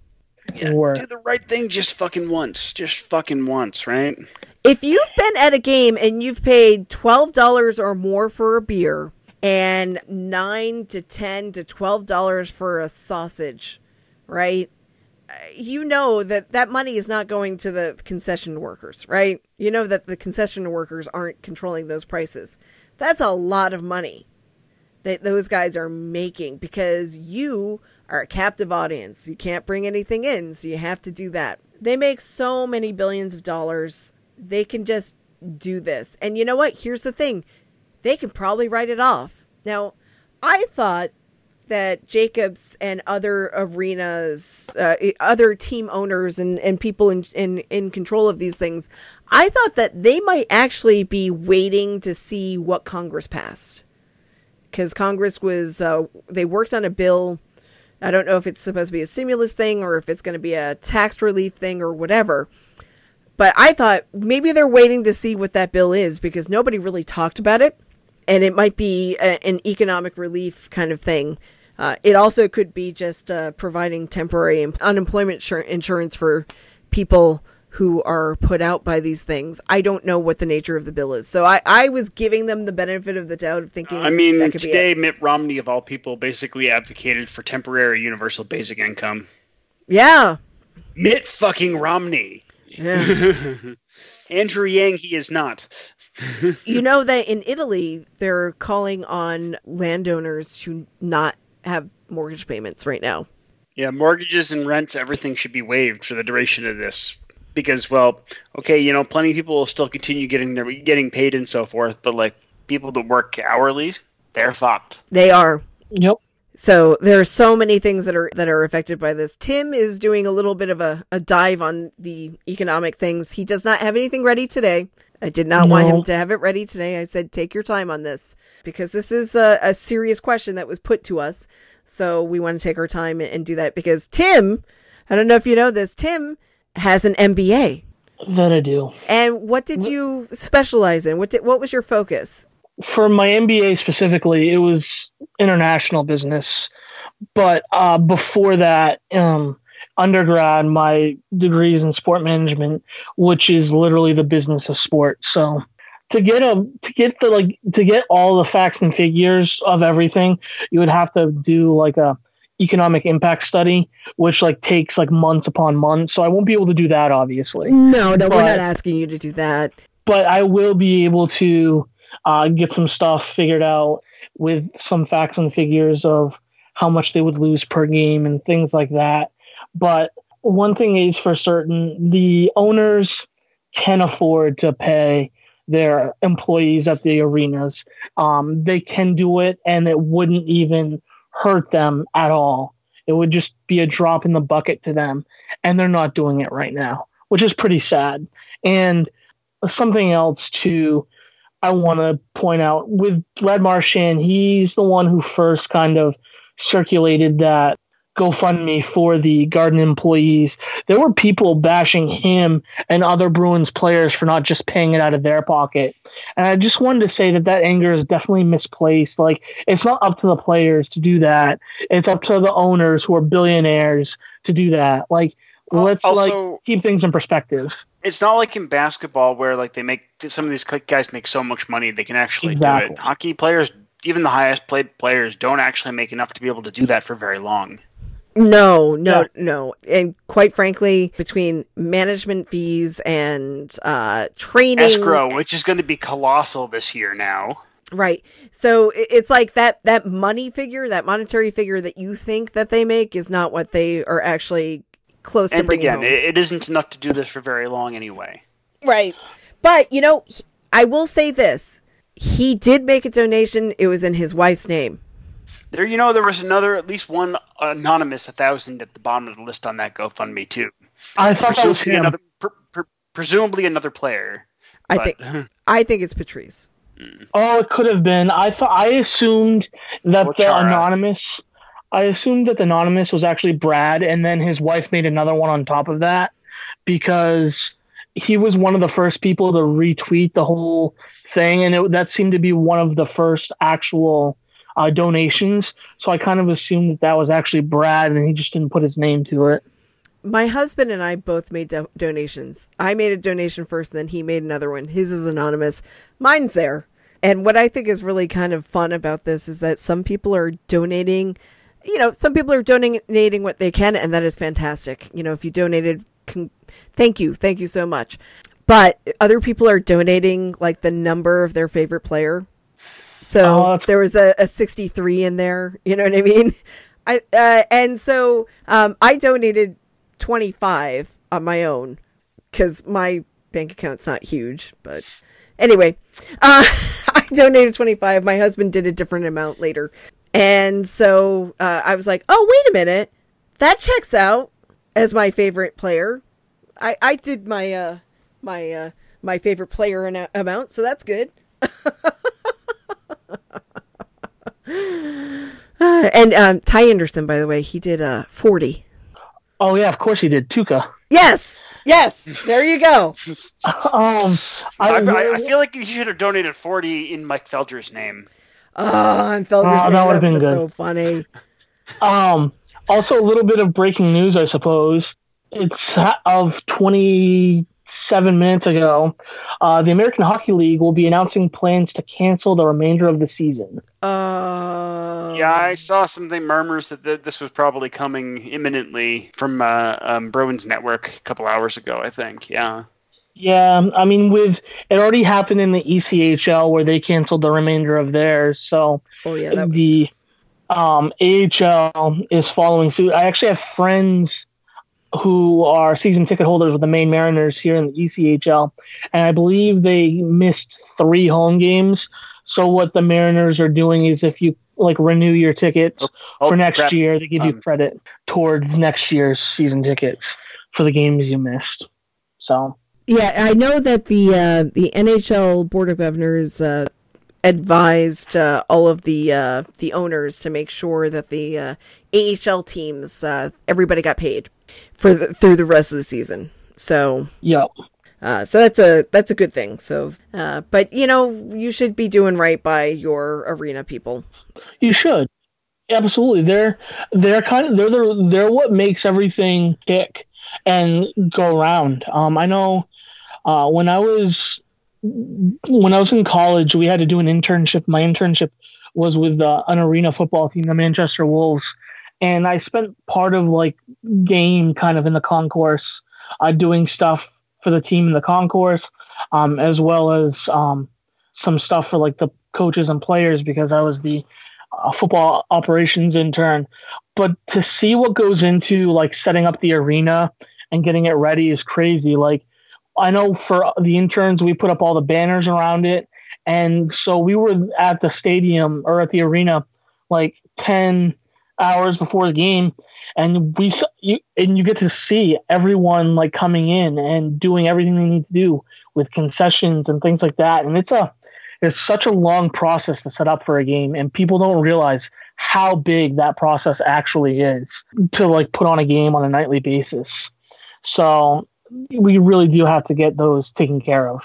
Yeah, were. do the right thing just fucking once, just fucking once, right? if you've been at a game and you've paid $12 or more for a beer and 9 to 10 to $12 for a sausage, right? Uh, You know that that money is not going to the concession workers, right? You know that the concession workers aren't controlling those prices. That's a lot of money that those guys are making because you are a captive audience. You can't bring anything in, so you have to do that. They make so many billions of dollars. They can just do this. And you know what? Here's the thing they can probably write it off. Now, I thought that Jacobs and other arenas, uh, other team owners and, and people in, in, in control of these things, I thought that they might actually be waiting to see what Congress passed because Congress was uh, they worked on a bill. I don't know if it's supposed to be a stimulus thing or if it's going to be a tax relief thing or whatever. But I thought maybe they're waiting to see what that bill is because nobody really talked about it, and it might be a, an economic relief kind of thing. Uh, it also could be just uh, providing temporary unemployment insur- insurance for people who are put out by these things. I don't know what the nature of the bill is, so I, I was giving them the benefit of the doubt of thinking. I mean, that could be it. today Mitt Romney of all people basically advocated for temporary universal basic income. Yeah. Mitt fucking Romney. Yeah. Andrew Yang, he is not. you know that in Italy, they're calling on landowners to not have mortgage payments right now. Yeah, mortgages and rents, everything should be waived for the duration of this. Because, well, okay, you know, plenty of people will still continue getting their getting paid and so forth, but like people that work hourly, they're fucked. They are. Yep. So there are so many things that are that are affected by this. Tim is doing a little bit of a, a dive on the economic things. He does not have anything ready today. I did not want him to have it ready today. I said, take your time on this because this is a, a serious question that was put to us. So we want to take our time and do that because Tim, I don't know if you know this, Tim has an MBA. That I do. And what did you specialize in? What did, what was your focus? For my MBA specifically, it was international business. But uh, before that, um, undergrad, my degree is in sport management, which is literally the business of sport. So to get a to get the like to get all the facts and figures of everything, you would have to do like a economic impact study, which like takes like months upon months. So I won't be able to do that, obviously. No, no, we're not asking you to do that. but I will be able to uh, get some stuff figured out with some facts and figures of how much they would lose per game and things like that. But one thing is for certain the owners can afford to pay their employees at the arenas. Um, they can do it, and it wouldn't even hurt them at all. It would just be a drop in the bucket to them, and they're not doing it right now, which is pretty sad. And something else too I want to point out with Brad Marchand, he's the one who first kind of circulated that GoFundMe for the Garden employees. There were people bashing him and other Bruins players for not just paying it out of their pocket. And I just wanted to say that that anger is definitely misplaced. Like, it's not up to the players to do that. It's up to the owners who are billionaires to do that. Like, let's like also, keep things in perspective. it's not like in basketball where like they make some of these guys make so much money they can actually do it. Hockey players, even the highest paid players, don't actually make enough to be able to do that for very long. No, no, no. And quite frankly, between management fees and uh, training, Escrow, which is going to be colossal this year now. right? So it's like that that money figure, that monetary figure that you think that they make is not what they are actually close to And bringing again, home. it isn't enough to do this for very long anyway. Right. But, you know, I will say this. He did make a donation. It was in his wife's name. There, you know, there was another, at least one anonymous, a thousand at the bottom of the list on that GoFundMe too. I thought that was Presumably him. another, pre- pre- presumably another player. I but- think I think it's Patrice. Hmm. Oh, it could have been. I thought I assumed that Or the Chara. anonymous. I assumed that the anonymous was actually Brad, and then his wife made another one on top of that because he was one of the first people to retweet the whole thing, and it, that seemed to be one of the first actual uh, donations. So I kind of assumed that that was actually Brad, and he just didn't put his name to it. My husband and I both made do- donations. I made a donation first, then he made another one. His is anonymous. Mine's there. And what I think is really kind of fun about this is that some people are donating, you know, some people are donating what they can, and that is fantastic. You know, if you donated, con- thank you. Thank you so much. But other people are donating like the number of their favorite player. So Oh, there was a, a 63 in there. You know what I mean? I uh, and so um, I donated 25 on my own because my bank account's not huge. But anyway, uh, I donated 25. My husband did a different amount later. And so uh, I was like, oh, wait a minute. That checks out as my favorite player. I, I did my uh, my uh, my favorite player amount, so that's good. and um, Ty Anderson, by the way, he did uh, 40. Oh, yeah, of course he did. Tuukka. Yes, yes. There you go. um, I, I, I, feel like you should have donated 40 in Mike Felger's name. Ah, oh, and Felger's uh, name. That would have been good. so funny. um, also, a little bit of breaking news, I suppose. It's of 20 seven minutes ago, uh, the American Hockey League will be announcing plans to cancel the remainder of the season. Uh... Yeah, I saw something murmurs that th- this was probably coming imminently from uh, um, Bruins Network a couple hours ago, I think. Yeah. Yeah, um, I mean, with it already happened in the ECHL where they canceled the remainder of theirs. So, oh yeah, the um, AHL is following suit. I actually have friends who are season ticket holders with the Maine Mariners here in the ECHL, and I believe they missed three home games. So what the Mariners are doing is if you like renew your tickets Oh, for next crap. year, they give you Um, credit towards next year's season tickets for the games you missed. So Yeah, I know that the uh, the NHL Board of Governors uh, advised uh, all of the uh, the owners to make sure that the uh, AHL teams uh, everybody got paid for the, through the rest of the season. So yeah. uh, so that's a that's a good thing. So, uh, but you know, you should be doing right by your arena people. You should. Absolutely. They're they're kind of they're the, they're what makes everything tick and go around. Um, I know uh, when I was when I was in college, we had to do an internship. My internship was with uh, an arena football team, the Manchester Wolves, and I spent part of like game kind of in the concourse, uh, doing stuff for the team in the concourse, um, as well as um, some stuff for like the coaches and players because I was the uh, football operations intern. But to see what goes into like setting up the arena and getting it ready is crazy. Like I know for the interns, we put up all the banners around it, and so we were at the stadium or at the arena like ten hours before the game, and we you and you get to see everyone like coming in and doing everything they need to do with concessions and things like that, and it's a it's such a long process to set up for a game, and people don't realize how big that process actually is to like put on a game on a nightly basis. So we really do have to get those taken care of.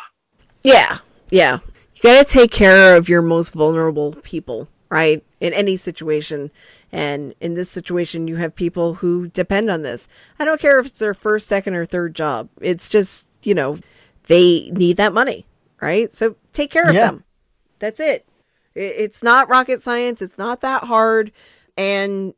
Yeah, yeah. You got to take care of your most vulnerable people, right? In any situation. And in this situation, you have people who depend on this. I don't care if it's their first, second, or third job. It's just, you know, they need that money, right? So take care of Yeah. them. That's it. It's not rocket science. It's not that hard. And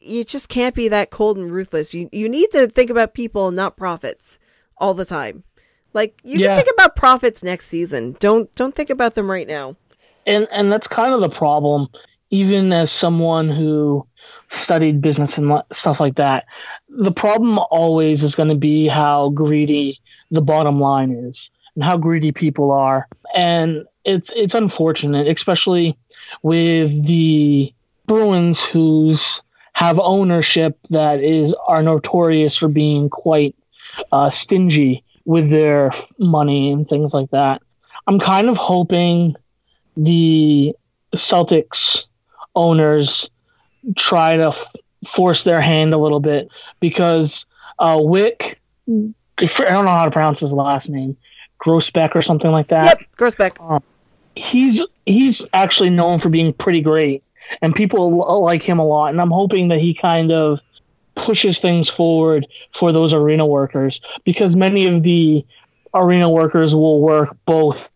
you just can't be that cold and ruthless. You, you need to think about people, not profits all the time. Like you Yeah. can think about profits next season. Don't don't think about them right now. and and that's kind of the problem even as someone who studied business and stuff like that the problem always is going to be how greedy the bottom line is and how greedy people are and it's it's unfortunate especially with the Bruins who's have ownership that is are notorious for being quite uh, stingy with their money and things like that. I'm kind of hoping the Celtics owners try to f- force their hand a little bit because uh, Wyc, I don't know how to pronounce his last name, Grousbeck or something like that. Yep, Grousbeck. Um, he's he's actually known for being pretty great, and people like him a lot. And I'm hoping that he kind of pushes things forward for those arena workers because many of the arena workers will work both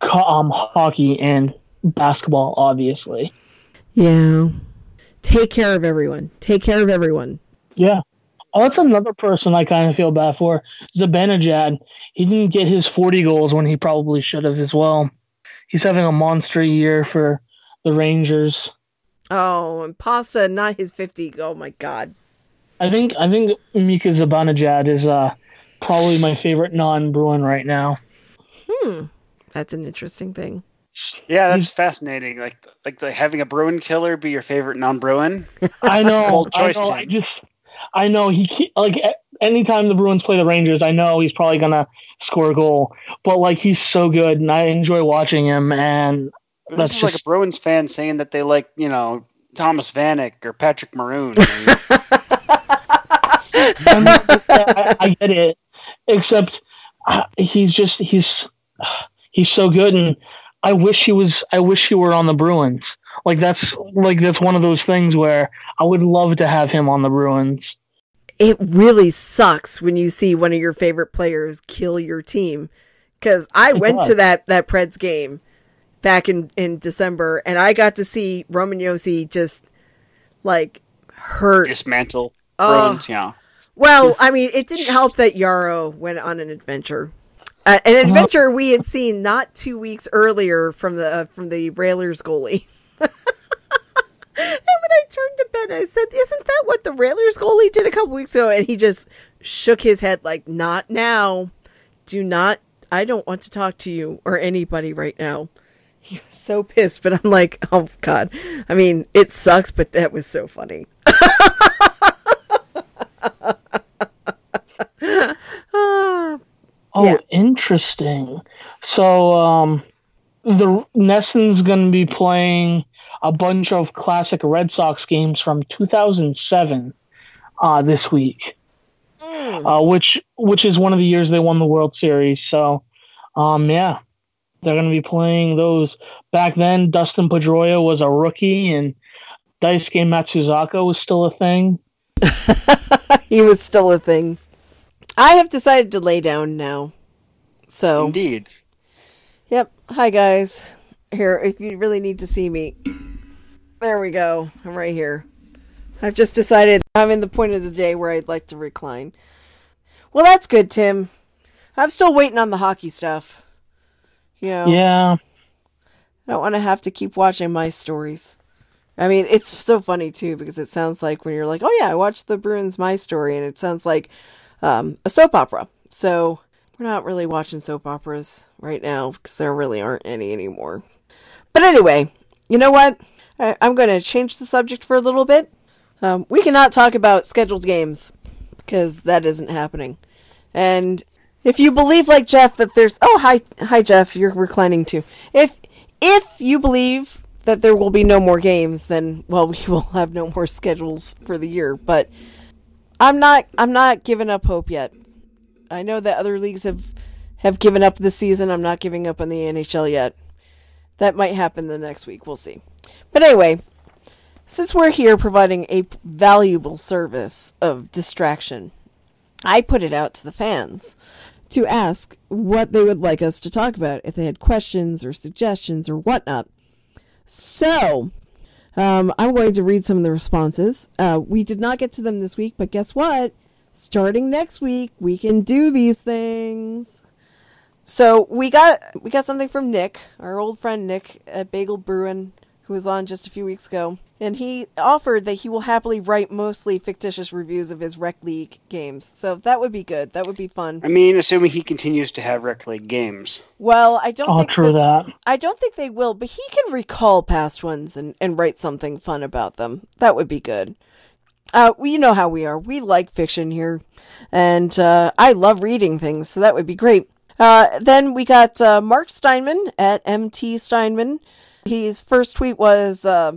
um, hockey and basketball, obviously. Yeah. Take care of everyone. Take care of everyone. Yeah. Oh, that's another person I kind of feel bad for. Zibanejad. He didn't get his 40 goals when he probably should have as well. He's having a monster year for the Rangers. Oh, and Pasta, not his 50. Oh my God. I think I think Mika Zibanejad is uh, probably my favorite non-Bruin right now. Hmm, that's an interesting thing. Yeah, that's fascinating. Like like the, having a Bruin killer be your favorite non-Bruin. I know. I know. I just I know he like anytime the Bruins play the Rangers, I know he's probably gonna score a goal. But like he's so good, and I enjoy watching him. And that's just... like a Bruins fan saying that they like you know Thomas Vanek or Patrick Maroon. I, I, get it, except uh, he's just he's he's so good, and I wish he was. I wish he were on the Bruins. Like that's like that's one of those things where I would love to have him on the Bruins. It really sucks when you see one of your favorite players kill your team. Because I it went does. to that that Preds game back in in December, and I got to see Roman Josi just like hurt, dismantle uh, Yeah. Well, I mean, it didn't help that Jaro went on an adventure. Uh, an adventure we had seen not two weeks earlier from the uh, from the Railers goalie. and when I turned to Ben, I said, "Isn't that what the Railers goalie did a couple weeks ago?" And he just shook his head like, "Not now. Do not. I don't want to talk to you or anybody right now." He was so pissed, but I'm like, "Oh God." I mean, it sucks, but that was so funny. Oh, yeah. interesting. So, um, the NESN's going to be playing a bunch of classic Red Sox games from 2007 uh, this week, mm. uh, which which is one of the years they won the World Series. So, um, yeah, they're going to be playing those. Back then, Dustin Pedroia was a rookie, and Daisuke Matsuzaka was still a thing. he was still a thing. I have decided to lay down now. So Indeed. Yep. Hi guys. Here, if you really need to see me. There we go. I'm right here. I've just decided I'm in the point of the day where I'd like to recline. Well, that's good, Tim. I'm still waiting on the hockey stuff. You know. Yeah. I don't want to have to keep watching my stories. I mean, it's so funny too because it sounds like when you're like, "Oh yeah, I watched the Bruins my story," and it sounds like um, a soap opera. So we're not really watching soap operas right now because there really aren't any anymore. But anyway, you know what? I, am going to change the subject for a little bit. Um, we cannot talk about scheduled games because that isn't happening. And if you believe, like Jeff, that there's oh hi hi Jeff, you're reclining too. If if you believe that there will be no more games, then well, we will have no more schedules for the year. But I'm not I'm not giving up hope yet. I know that other leagues have have given up this season. I'm not giving up on the NHL yet. That might happen the next week. We'll see. But anyway, since we're here providing a valuable service of distraction, I put it out to the fans to ask what they would like us to talk about if they had questions or suggestions or whatnot. So, um, I'm going to read some of the responses. Uh, we did not get to them this week, but guess what? Starting next week, we can do these things. So we got we got something from Nick, our old friend Nick at Bagel Bruin, who was on just a few weeks ago. And he offered that he will happily write mostly fictitious reviews of his Rec League games. So that would be good. That would be fun. I mean, assuming he continues to have Rec League games. Well, I don't Oh, think true that, that. I don't think they will, but he can recall past ones and, and write something fun about them. That would be good. Uh, we you know how we are. We like fiction here, and uh, I love reading things, so that would be great. Uh, then we got uh, Mark Steinman at MT Steinman. His first tweet was, uh,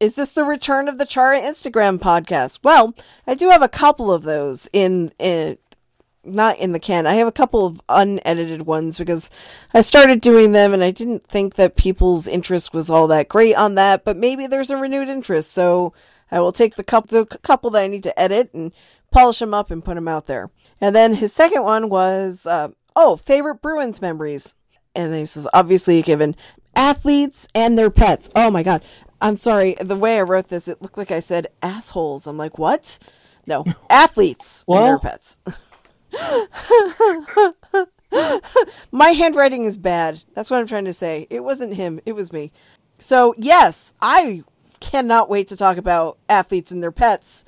"Is this the return of the Chara Instagram podcast?" Well, I do have a couple of those in in not in the can. I have a couple of unedited ones because I started doing them and I didn't think that people's interest was all that great on that, but maybe there's a renewed interest. So I will take the couple, the couple that I need to edit and polish them up and put them out there. And then his second one was, uh, oh, favorite Bruins memories. And he says, obviously given athletes and their pets. Oh my God. I'm sorry. The way I wrote this, it looked like I said assholes. I'm like, what? No, athletes and their pets. My handwriting is bad. That's what I'm trying to say. It wasn't him, it was me. So, yes, I cannot wait to talk about athletes and their pets.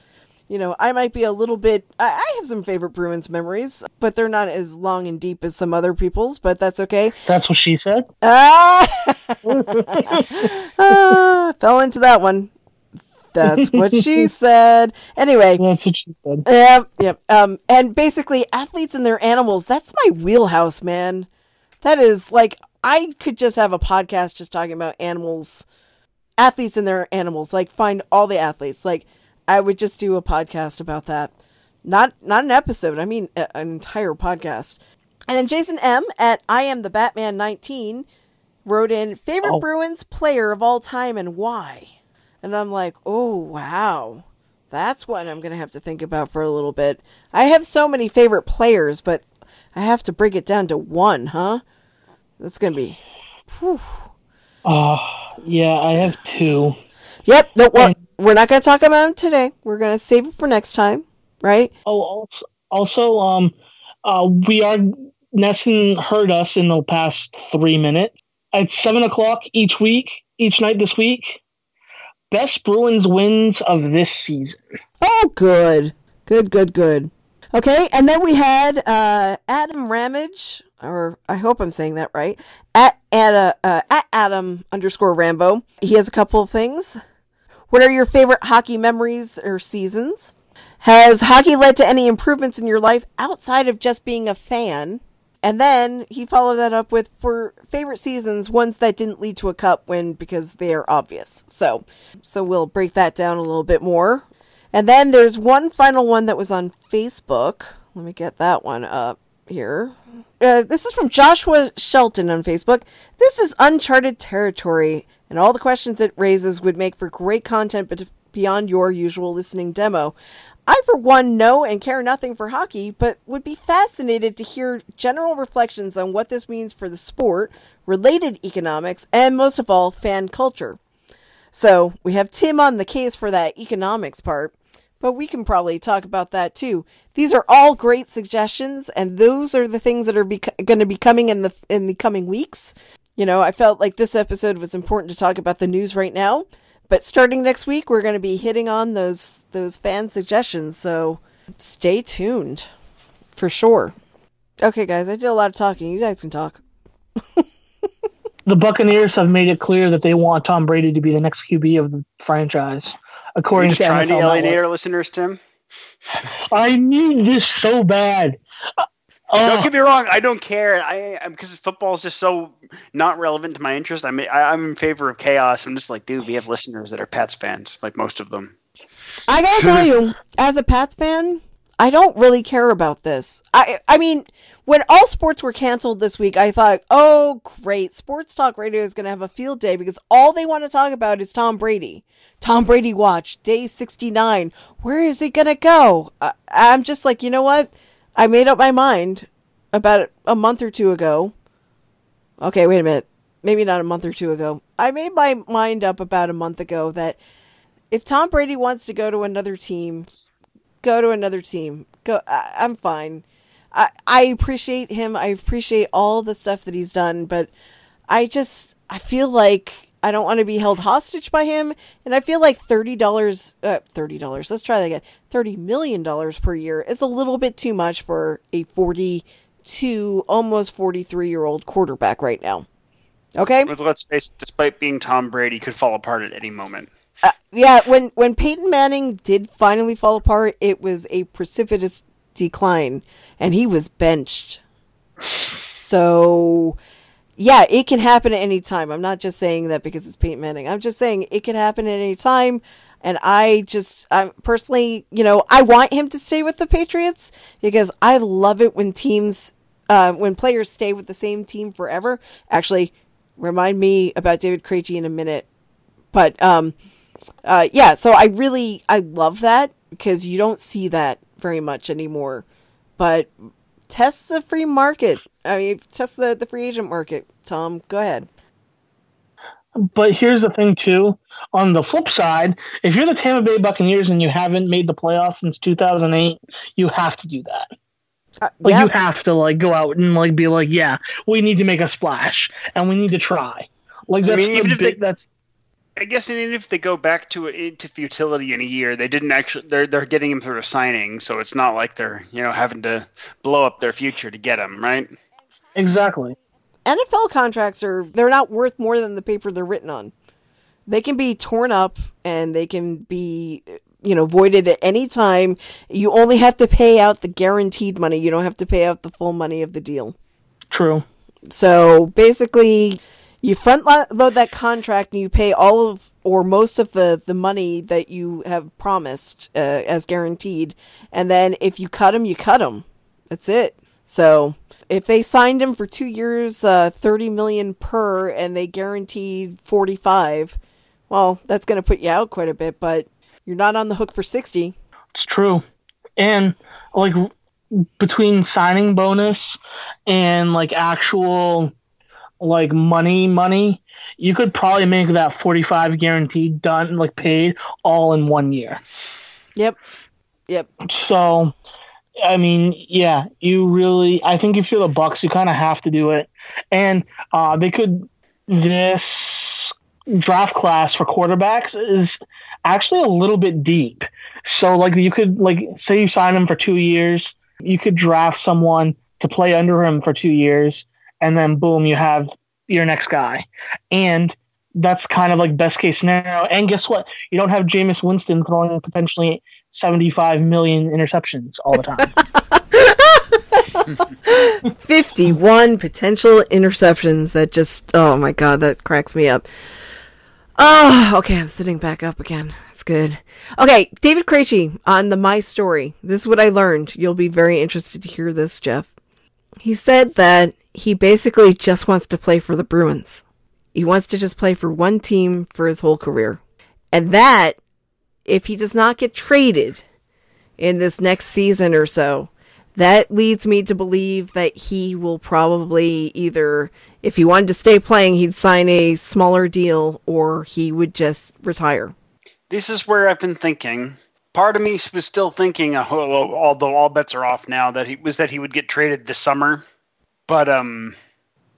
You know, I might be a little bit. I, I have some favorite Bruins memories, but they're not as long and deep as some other people's, but that's okay. That's what she said. Ah! ah, fell into that one. That's what she said. Anyway, That's what she said. Yep, yep. Um, and basically, athletes and their animals, that's my wheelhouse, man. That is like, I could just have a podcast just talking about animals, athletes and their animals. Like, find all the athletes. Like, I would just do a podcast about that. Not, not an episode. I mean, a- an entire podcast. And then Jason M at I am the Batman 19 wrote in favorite Oh. Bruins player of all time and why. And I'm like, oh wow. That's what I'm going to have to think about for a little bit. I have so many favorite players, but I have to break it down to one, huh? That's going to be. Whew. Uh, yeah, I have two. Yep, no, we're, we're not going to talk about them today. We're going to save it for next time, right? Oh, also, um, uh, we are NESN heard us in the past three minutes. At seven o'clock each week, each night this week. Best Bruins wins of this season. Oh, good. Good, good, good. Okay, and then we had uh, Adam Ramage, or I hope I'm saying that right, at, at, uh, uh, at Adam underscore Rambo. He has a couple of things. What are your favorite hockey memories or seasons? Has hockey led to any improvements in your life outside of just being a fan? And then he followed that up with for favorite seasons, ones that didn't lead to a cup win because they are obvious. So, so we'll break that down a little bit more. And then there's one final one that was on Facebook. Let me get that one up here. Uh, this is from Joshua Shelton on Facebook. This is uncharted territory, and all the questions it raises would make for great content, but beyond your usual listening demo. I, for one, know and care nothing for hockey, but would be fascinated to hear general reflections on what this means for the sport, related economics, and most of all, fan culture. So we have Tim on the case for that economics part, but we can probably talk about that too. These are all great suggestions, and those are the things that are bec- going to be coming in the in the coming weeks. You know, I felt like this episode was important to talk about the news right now, but starting next week, we're going to be hitting on those those fan suggestions. So stay tuned for sure. Okay, guys, I did a lot of talking. You guys can talk. The Buccaneers have made it clear that they want Tom Brady to be the next QB of the franchise, Are you according just to trying to alienate Network. our listeners, Tim? I need this so bad. Uh, Don't get me wrong. I don't care. I I- because football is just so not relevant to my interest. I'm I, I'm in favor of chaos. I'm just like, dude, we have listeners that are Pats fans, like most of them. I gotta tell you, as a Pats fan, I don't really care about this. I I mean, when all sports were canceled this week, I thought, oh great, sports talk radio is gonna have a field day because all they want to talk about is Tom Brady. Tom Brady watch day sixty nine. Where is he gonna go? I, I'm just like, you know what? I made up my mind about a month or two ago. Okay, wait a minute. Maybe not a month or two ago. I made my mind up about a month ago that if Tom Brady wants to go to another team, go to another team. Go. I, I'm fine. I I appreciate him. I appreciate all the stuff that he's done, but I just I feel like I don't want to be held hostage by him. And I feel like $30, uh, $30, let's try that again. $30 million per year is a little bit too much for a 42, almost 43 year old quarterback right now. Okay. But let's face it, despite being Tom Brady, could fall apart at any moment. Uh, yeah, when when Peyton Manning did finally fall apart, it was a precipitous decline, and he was benched. So, yeah, it can happen at any time. I'm not just saying that because it's Peyton Manning. I'm just saying it can happen at any time. And I just, I personally, you know, I want him to stay with the Patriots because I love it when teams, uh, when players stay with the same team forever. Actually, remind me about David Krejci in a minute. But, um, uh, yeah, so I really, I love that because you don't see that very much anymore. But test the free market. I mean, test the, the free agent market. Tom, go ahead. But here's the thing, too. On the flip side, if you're the Tampa Bay Buccaneers and you haven't made the playoffs since 2008, you have to do that. Uh, Like yeah, you have to like go out and like be like, yeah, we need to make a splash and we need to try. Like I that's mean, the even if big, they- that's I guess even if they go back to into futility in a year, they didn't actually. They're they're getting him through a signing, so it's not like they're you know having to blow up their future to get him, right? exactly. NFL contracts are, they're not worth more than the paper they're written on. They can be torn up and they can be, you know, voided at any time. You only have to pay out the guaranteed money. You don't have to pay out the full money of the deal. True. So basically, you front load that contract and you pay all of or most of the, the money that you have promised uh, as guaranteed. And then if you cut them, you cut them. That's it. So if they signed him for two years, uh, 30 million per, and they guaranteed 45, well, that's going to put you out quite a bit, but you're not on the hook for 60. It's true. And like between signing bonus and like actual like money money, you could probably make that 45 guaranteed done like paid all in one year. Yep. Yep. So I mean, yeah, you really I think if you're the Bucs, you kind of have to do it. And uh they could this draft class for quarterbacks is actually a little bit deep. So like you could like say you sign him for 2 years, you could draft someone to play under him for 2 years and then boom, you have your next guy. And that's kind of like best case scenario. And guess what? You don't have Jameis Winston throwing potentially 75 million interceptions all the time. 51 potential interceptions. That just oh my god that cracks me up. Oh okay i'm sitting back up again. It's good. Okay david Krejci on the my story. This is what i learned. You'll be very interested to hear this jeff. He said that he basically just wants to play for the bruins. He wants to just play for one team for his whole career. And that if he does not get traded in this next season or so that leads me to believe that he will probably either, if he wanted to stay playing, he'd sign a smaller deal or he would just retire. This is where I've been thinking. Part of me was still thinking, uh, although all bets are off now, that he was that he would get traded this summer. But um,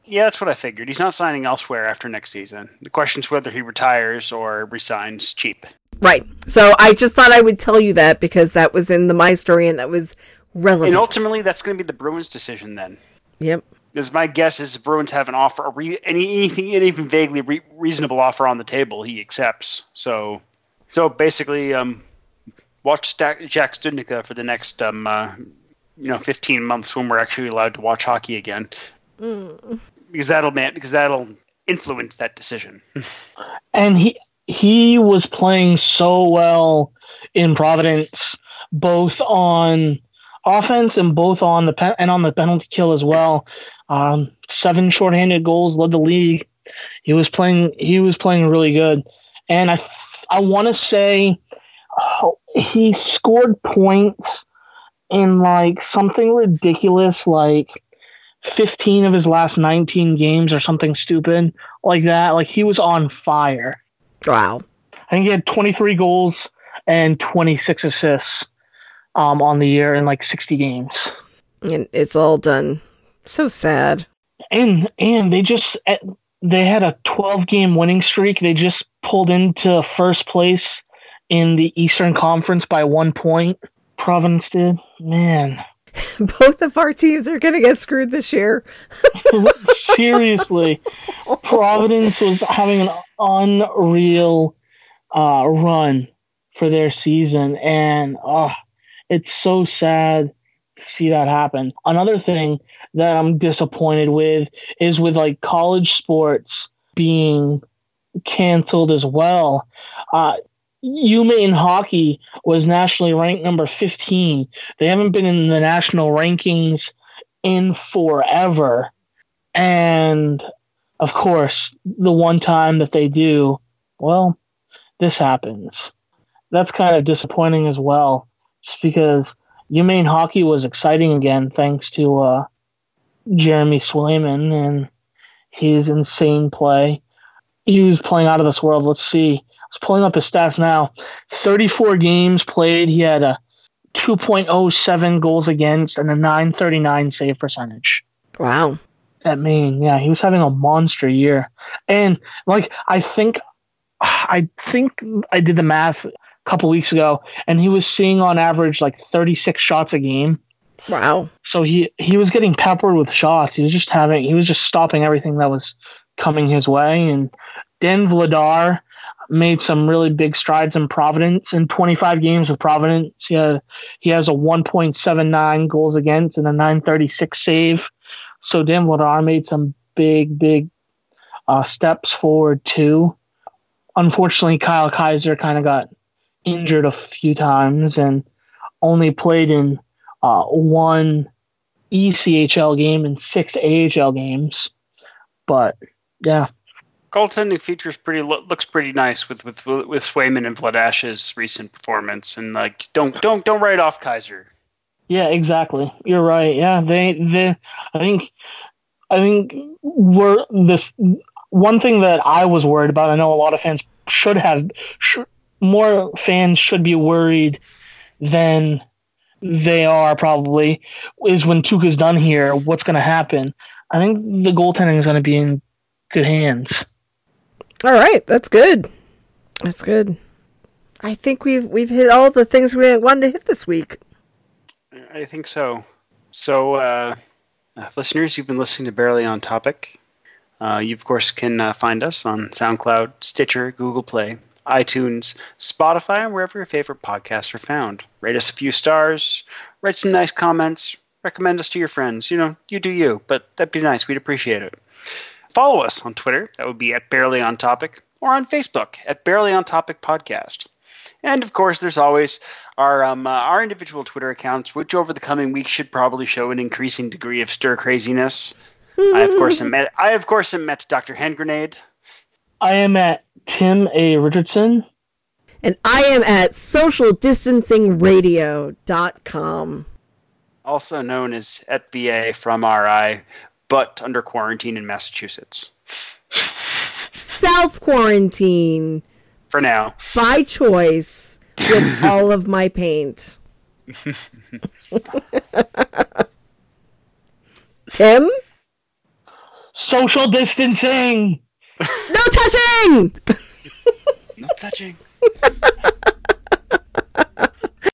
yeah, that's what I figured. He's not signing elsewhere after next season. The question's whether he retires or resigns cheap. Right. So I just thought I would tell you that because that was in the my story and that was relevant. And ultimately, that's going to be the Bruins' decision then. yep. Because my guess is the Bruins have an offer, a re, any, anything, an even vaguely re, reasonable offer on the table, he accepts. So, so basically, um, watch Stack, Jack Studnicka for the next, um, uh, you know, fifteen months when we're actually allowed to watch hockey again. Because that'll man, because that'll influence that decision. and he he was playing so well in Providence, both on offense and both on the and on the penalty kill as well. Um, seven shorthanded goals led the league. He was playing. He was playing really good, and I I want to say oh, he scored points in like something ridiculous like 15 of his last 19 games or something stupid like that. Like he was on fire. Wow. I think he had 23 goals and 26 assists um, on the year in like 60 games. And it's all done. So sad. And and they just eh, they had a 12 game winning streak. They just pulled into first place in the Eastern Conference by one point. Providence did. Man. Both of our teams are going to get screwed this year. Seriously. Providence was having an unreal uh, run for their season. And oh, it's so sad to see that happen. Another thing that I'm disappointed with is with like college sports being canceled as well. Uh, UMaine hockey was nationally ranked number 15. They haven't been in the national rankings in forever. And of course, the one time that they do, well, this happens. That's kind of disappointing as well, just because UMaine hockey was exciting again thanks to uh, Jeremy Swayman and his insane play. He was playing out of this world. Let's see. I was pulling up his stats now. 34 games played. He had a 2.07 goals against and a 939 save percentage. Wow. At Maine, yeah, he was having a monster year. And like I think I think I did the math a couple weeks ago and he was seeing on average like 36 shots a game. Wow. So he he was getting peppered with shots. He was just having he was just stopping everything that was coming his way. And Dan Vladar made some really big strides in Providence. In 25 games with Providence, he had he has a 1.79 goals against and a 936 save. So Dan Vladar made some big big uh, steps forward too. Unfortunately, Kyle Keyser kind of got injured a few times and only played in uh, one ECHL game and six AHL games. But yeah, goaltending features pretty looks pretty nice with with with Swayman and Vladar's recent performance, and like don't don't don't write off Keyser. Yeah, exactly. You're right. Yeah, they they I think I think we're this one thing that I was worried about. I know a lot of fans should have more fans should be worried than they are probably is when Tuukka's done here, what's going to happen? I think the goaltending is going to be in good hands. All right, that's good. That's good. I think we've we've hit all the things we wanted to hit this week. I think so. So, uh, uh, listeners, you've been listening to Barely on Topic. Uh, you, of course, can uh, find us on SoundCloud, Stitcher, Google Play, iTunes, Spotify, and wherever your favorite podcasts are found. Rate us a few stars, write some nice comments, recommend us to your friends. You know, you do you, but that'd be nice. We'd appreciate it. Follow us on Twitter. That would be at Barely On Topic, or on Facebook at Barely On Topic Podcast. And of course, there's always our um, uh, our individual Twitter accounts, which over the coming weeks should probably show an increasing degree of stir craziness. I of course am at, I of course am met Dr. Hand Grenade. I am at Tim A. Richardson. And I am at socialdistancingradio.com. Also known as at BA from RI, but under quarantine in Massachusetts. Self quarantine. For now. By choice with all of my paint. Tim? Social distancing. No touching. no touching.